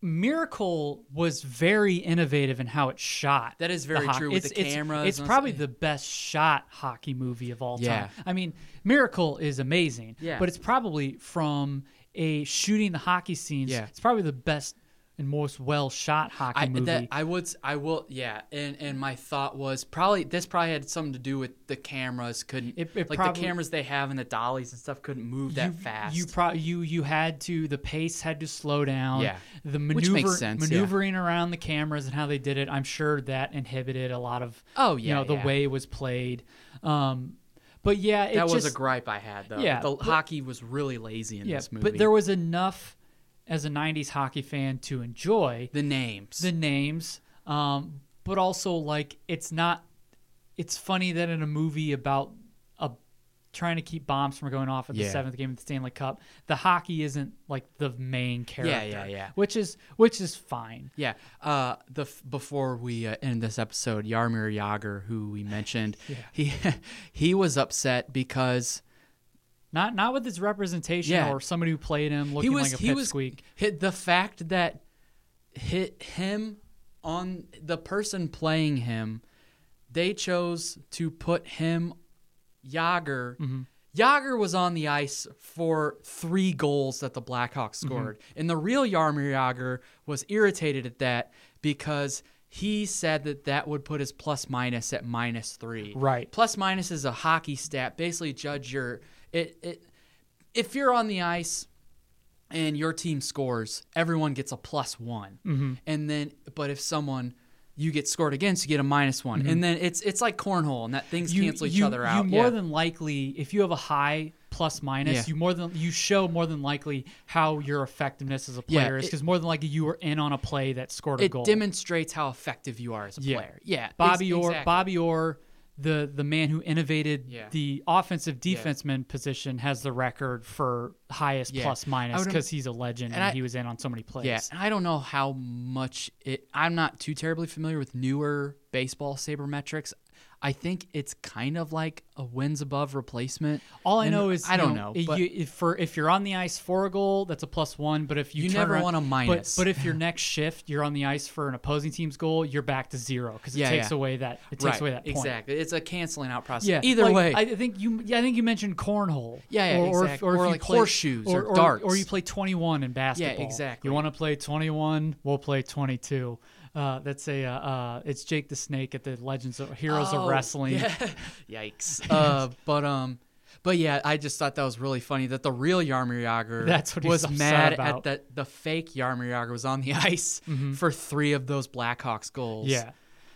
Miracle was very innovative in how it shot. That is very true with It's, the it's- cameras It's and probably the best shot hockey movie of all Yeah. time. I mean, Miracle is amazing. Yeah. But it's probably from a shooting the hockey scenes. Yeah. It's probably the best and most well shot hockey I movie. that I would I will yeah and and my thought was probably this probably had something to do with the cameras couldn't It- it like probably- the cameras they have and the dollies and stuff couldn't move that you, fast. You pro- you you had to the pace had to slow down. Yeah. The Which maneuver makes sense, yeah. maneuvering around the cameras and how they did it, I'm sure that inhibited a lot of Oh, yeah, you yeah, know, the yeah. way it was played. Um but yeah, it that was just, a gripe I had though. Yeah, the but- hockey was really lazy in yeah, this movie. but there was enough as a 90s hockey fan to enjoy the names. the names um but also like it's not it's funny that in a movie about a trying to keep bombs from going off at the seventh game of the Stanley Cup, the hockey isn't like the main character. yeah, yeah. yeah. Which is which is fine. Yeah. Uh, the f- before we uh, end this episode, Jaromir Jagr, who we mentioned, he he was upset because Not not with his representation Yeah. or somebody who played him looking he was like a he was pipsqueak. hit the fact that hit him on the person playing him. They chose to put him Jagr. Mm-hmm. Jagr was on the ice for three goals that the Blackhawks Mm-hmm. scored, and the real Jaromir Jagr was irritated at that because he said that that would put his plus minus at minus three. Right. Plus minus is a hockey stat. Basically, judge your it. it if you're on the ice and your team scores, everyone gets a plus one. Mm-hmm. And then, but if someone you get scored against, you get a minus one. And then it's it's like cornhole, and that things cancel each Mm-hmm. you, other You out. more yeah. than likely, if you have a high plus minus, Yeah. you more than you show more than likely how your effectiveness as a Yeah, player is it- because more than likely you were in on a play that scored a it goal. demonstrates how effective you are as a Yeah. player. Yeah, Bobby exactly. Bobby Orr, the the man who innovated Yeah. the offensive defenseman position, has the record for highest Yeah. minus because he's a legend and, and I- he was in on so many plays. Yeah, and I don't know how much it. I'm not too terribly familiar with newer baseball sabermetrics. I think it's kind of like a wins above replacement. All I And know is I don't know. if but- you, if for if you're on the ice for a goal, that's a plus one. But if you, You never want a minus. But, but if your next shift you're on the ice for an opposing team's goal, you're back to zero because it Yeah, takes yeah. away that it takes right, away that point. exactly. It's a canceling out process. Yeah. Either like, way, I think you. Yeah, I think you mentioned cornhole. Yeah, yeah, or, or if- exactly. Or, if like play- horseshoes or darts. or you play 21 in basketball. Yeah, exactly. You want to play 21? We'll play 22. Uh, that's a. Uh, uh, it's Jake the Snake at the Legends of Heroes of Oh, Wrestling. yeah. Yikes. uh, but um, but yeah, I just thought that was really funny that the real Jaromir Jagr That's what was mad. Mm-hmm. at that the fake Jaromir Jagr was on the ice for three of those Blackhawks goals. Yeah.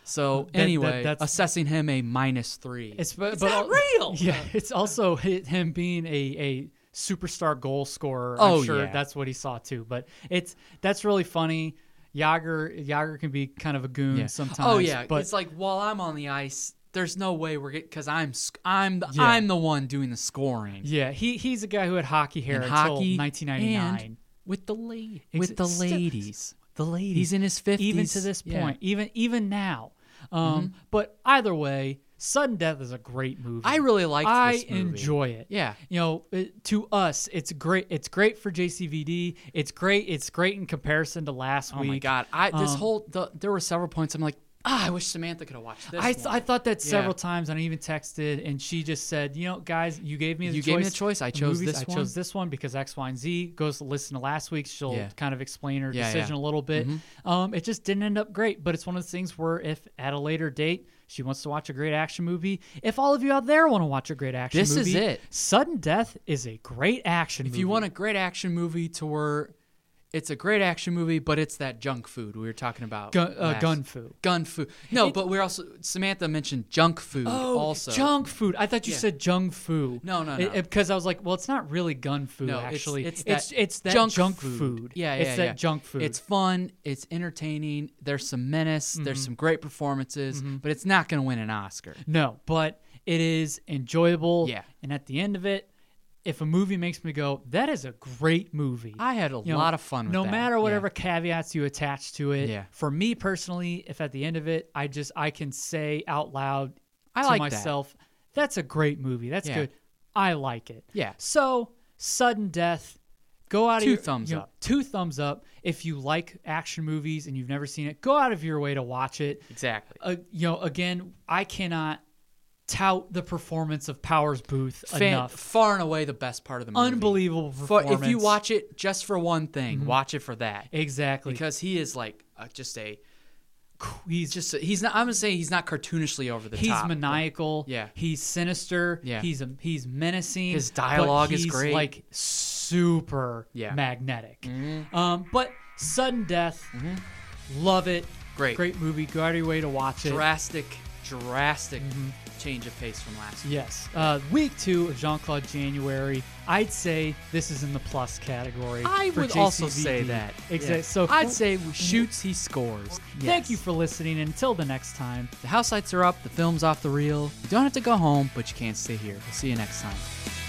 So that- anyway, that's- assessing him a minus three. It's but, but al- real? Yeah, it's also him being a a superstar goal scorer. Oh, I'm sure yeah. that's what he saw too. But it's that's really funny. Jagr Jagr can be kind of a goon Yeah. sometimes. Oh yeah, but it's like while I'm on the ice, there's no way we're getting because I'm I'm the, Yeah. I'm the one doing the scoring. yeah, he he's a guy who had hockey hair And until hockey 1999. and with the lady, Ex- with the ladies. the ladies. He's in his 50s. even to this Yeah. point, even even now. Um, But either way, Sudden Death is a great movie. I really liked I this movie. enjoy it. Yeah. you know, it, to us, it's great. It's great for JCVD. It's great. It's great in comparison to last Oh week. my god! I this Um, whole the, there were several points. I'm like, ah, I wish Samantha could have watched this. I, th- one." I thought that several Yeah. times, and I even texted, and she just said, "You know, guys, you gave me the You choice. gave me the choice. I The chose movies, this I one." chose this one because X, Y, and Z goes to listen to last week. She'll Yeah. kind of explain her Yeah, decision a little bit. Um, it just didn't end up great, but it's one of those things where if at a later date she wants to watch a great action movie, if all of you out there want to watch a great action movie, This is it. Sudden Death is a great action. Movie. If you want a great action movie to where it's a great action movie, but it's that junk food we were talking about. gun, uh, gun food. Gun food. No, It- but we're also Samantha mentioned junk food Oh, also. junk food. I thought you Yeah. said junk food. No, no, no. because I was like, well, it's not really gun food. No, actually, it's, it's that it's that junk, junk, food. food. Yeah, yeah, it's that yeah. junk food. It's fun. It's entertaining. There's some menace. There's Mm-hmm. some great performances, but it's not going to win an Oscar. no, but it is enjoyable. Yeah. and at the end of it, if a movie makes me go, that is a great movie. I had a You know, lot of fun with no that. matter Yeah. whatever caveats you attach to it. Yeah. For me personally, if at the end of it, I just I can say out loud I to like that. myself, that's a great movie. That's Yeah. good. I like it. Yeah. So sudden death. Go out Two of your, thumbs you know, up. Two thumbs up. If you like action movies and you've never seen it, go out of your way to watch it. Exactly. Uh, you know, again, I cannot tout the performance of Powers Boothe Fan- enough. far and away the best part of the movie. Unbelievable For, performance. Mm-hmm. if you watch it just for one thing, watch it for that. exactly, Because he is like uh, just a he's just a, he's not. I'm gonna say he's not cartoonishly over the he's top. but maniacal. Yeah. he's sinister. Yeah. he's he's menacing. His but dialogue is he's, great. Like super Yeah. Mm-hmm. magnetic. Um, but sudden death, love it. Great. great movie. Go out of your way to watch it. drastic, drastic Mm-hmm. change of pace from last year. Yes. Uh, week two of Jean Claude January. I'd say this is in the plus category. I would also say that. Exactly. Yeah. So I'd say shoots he scores. Thank you for listening. And until the next time. The house lights are up. The film's off the reel. You don't have to go home, but you can't stay here. We'll see you next time.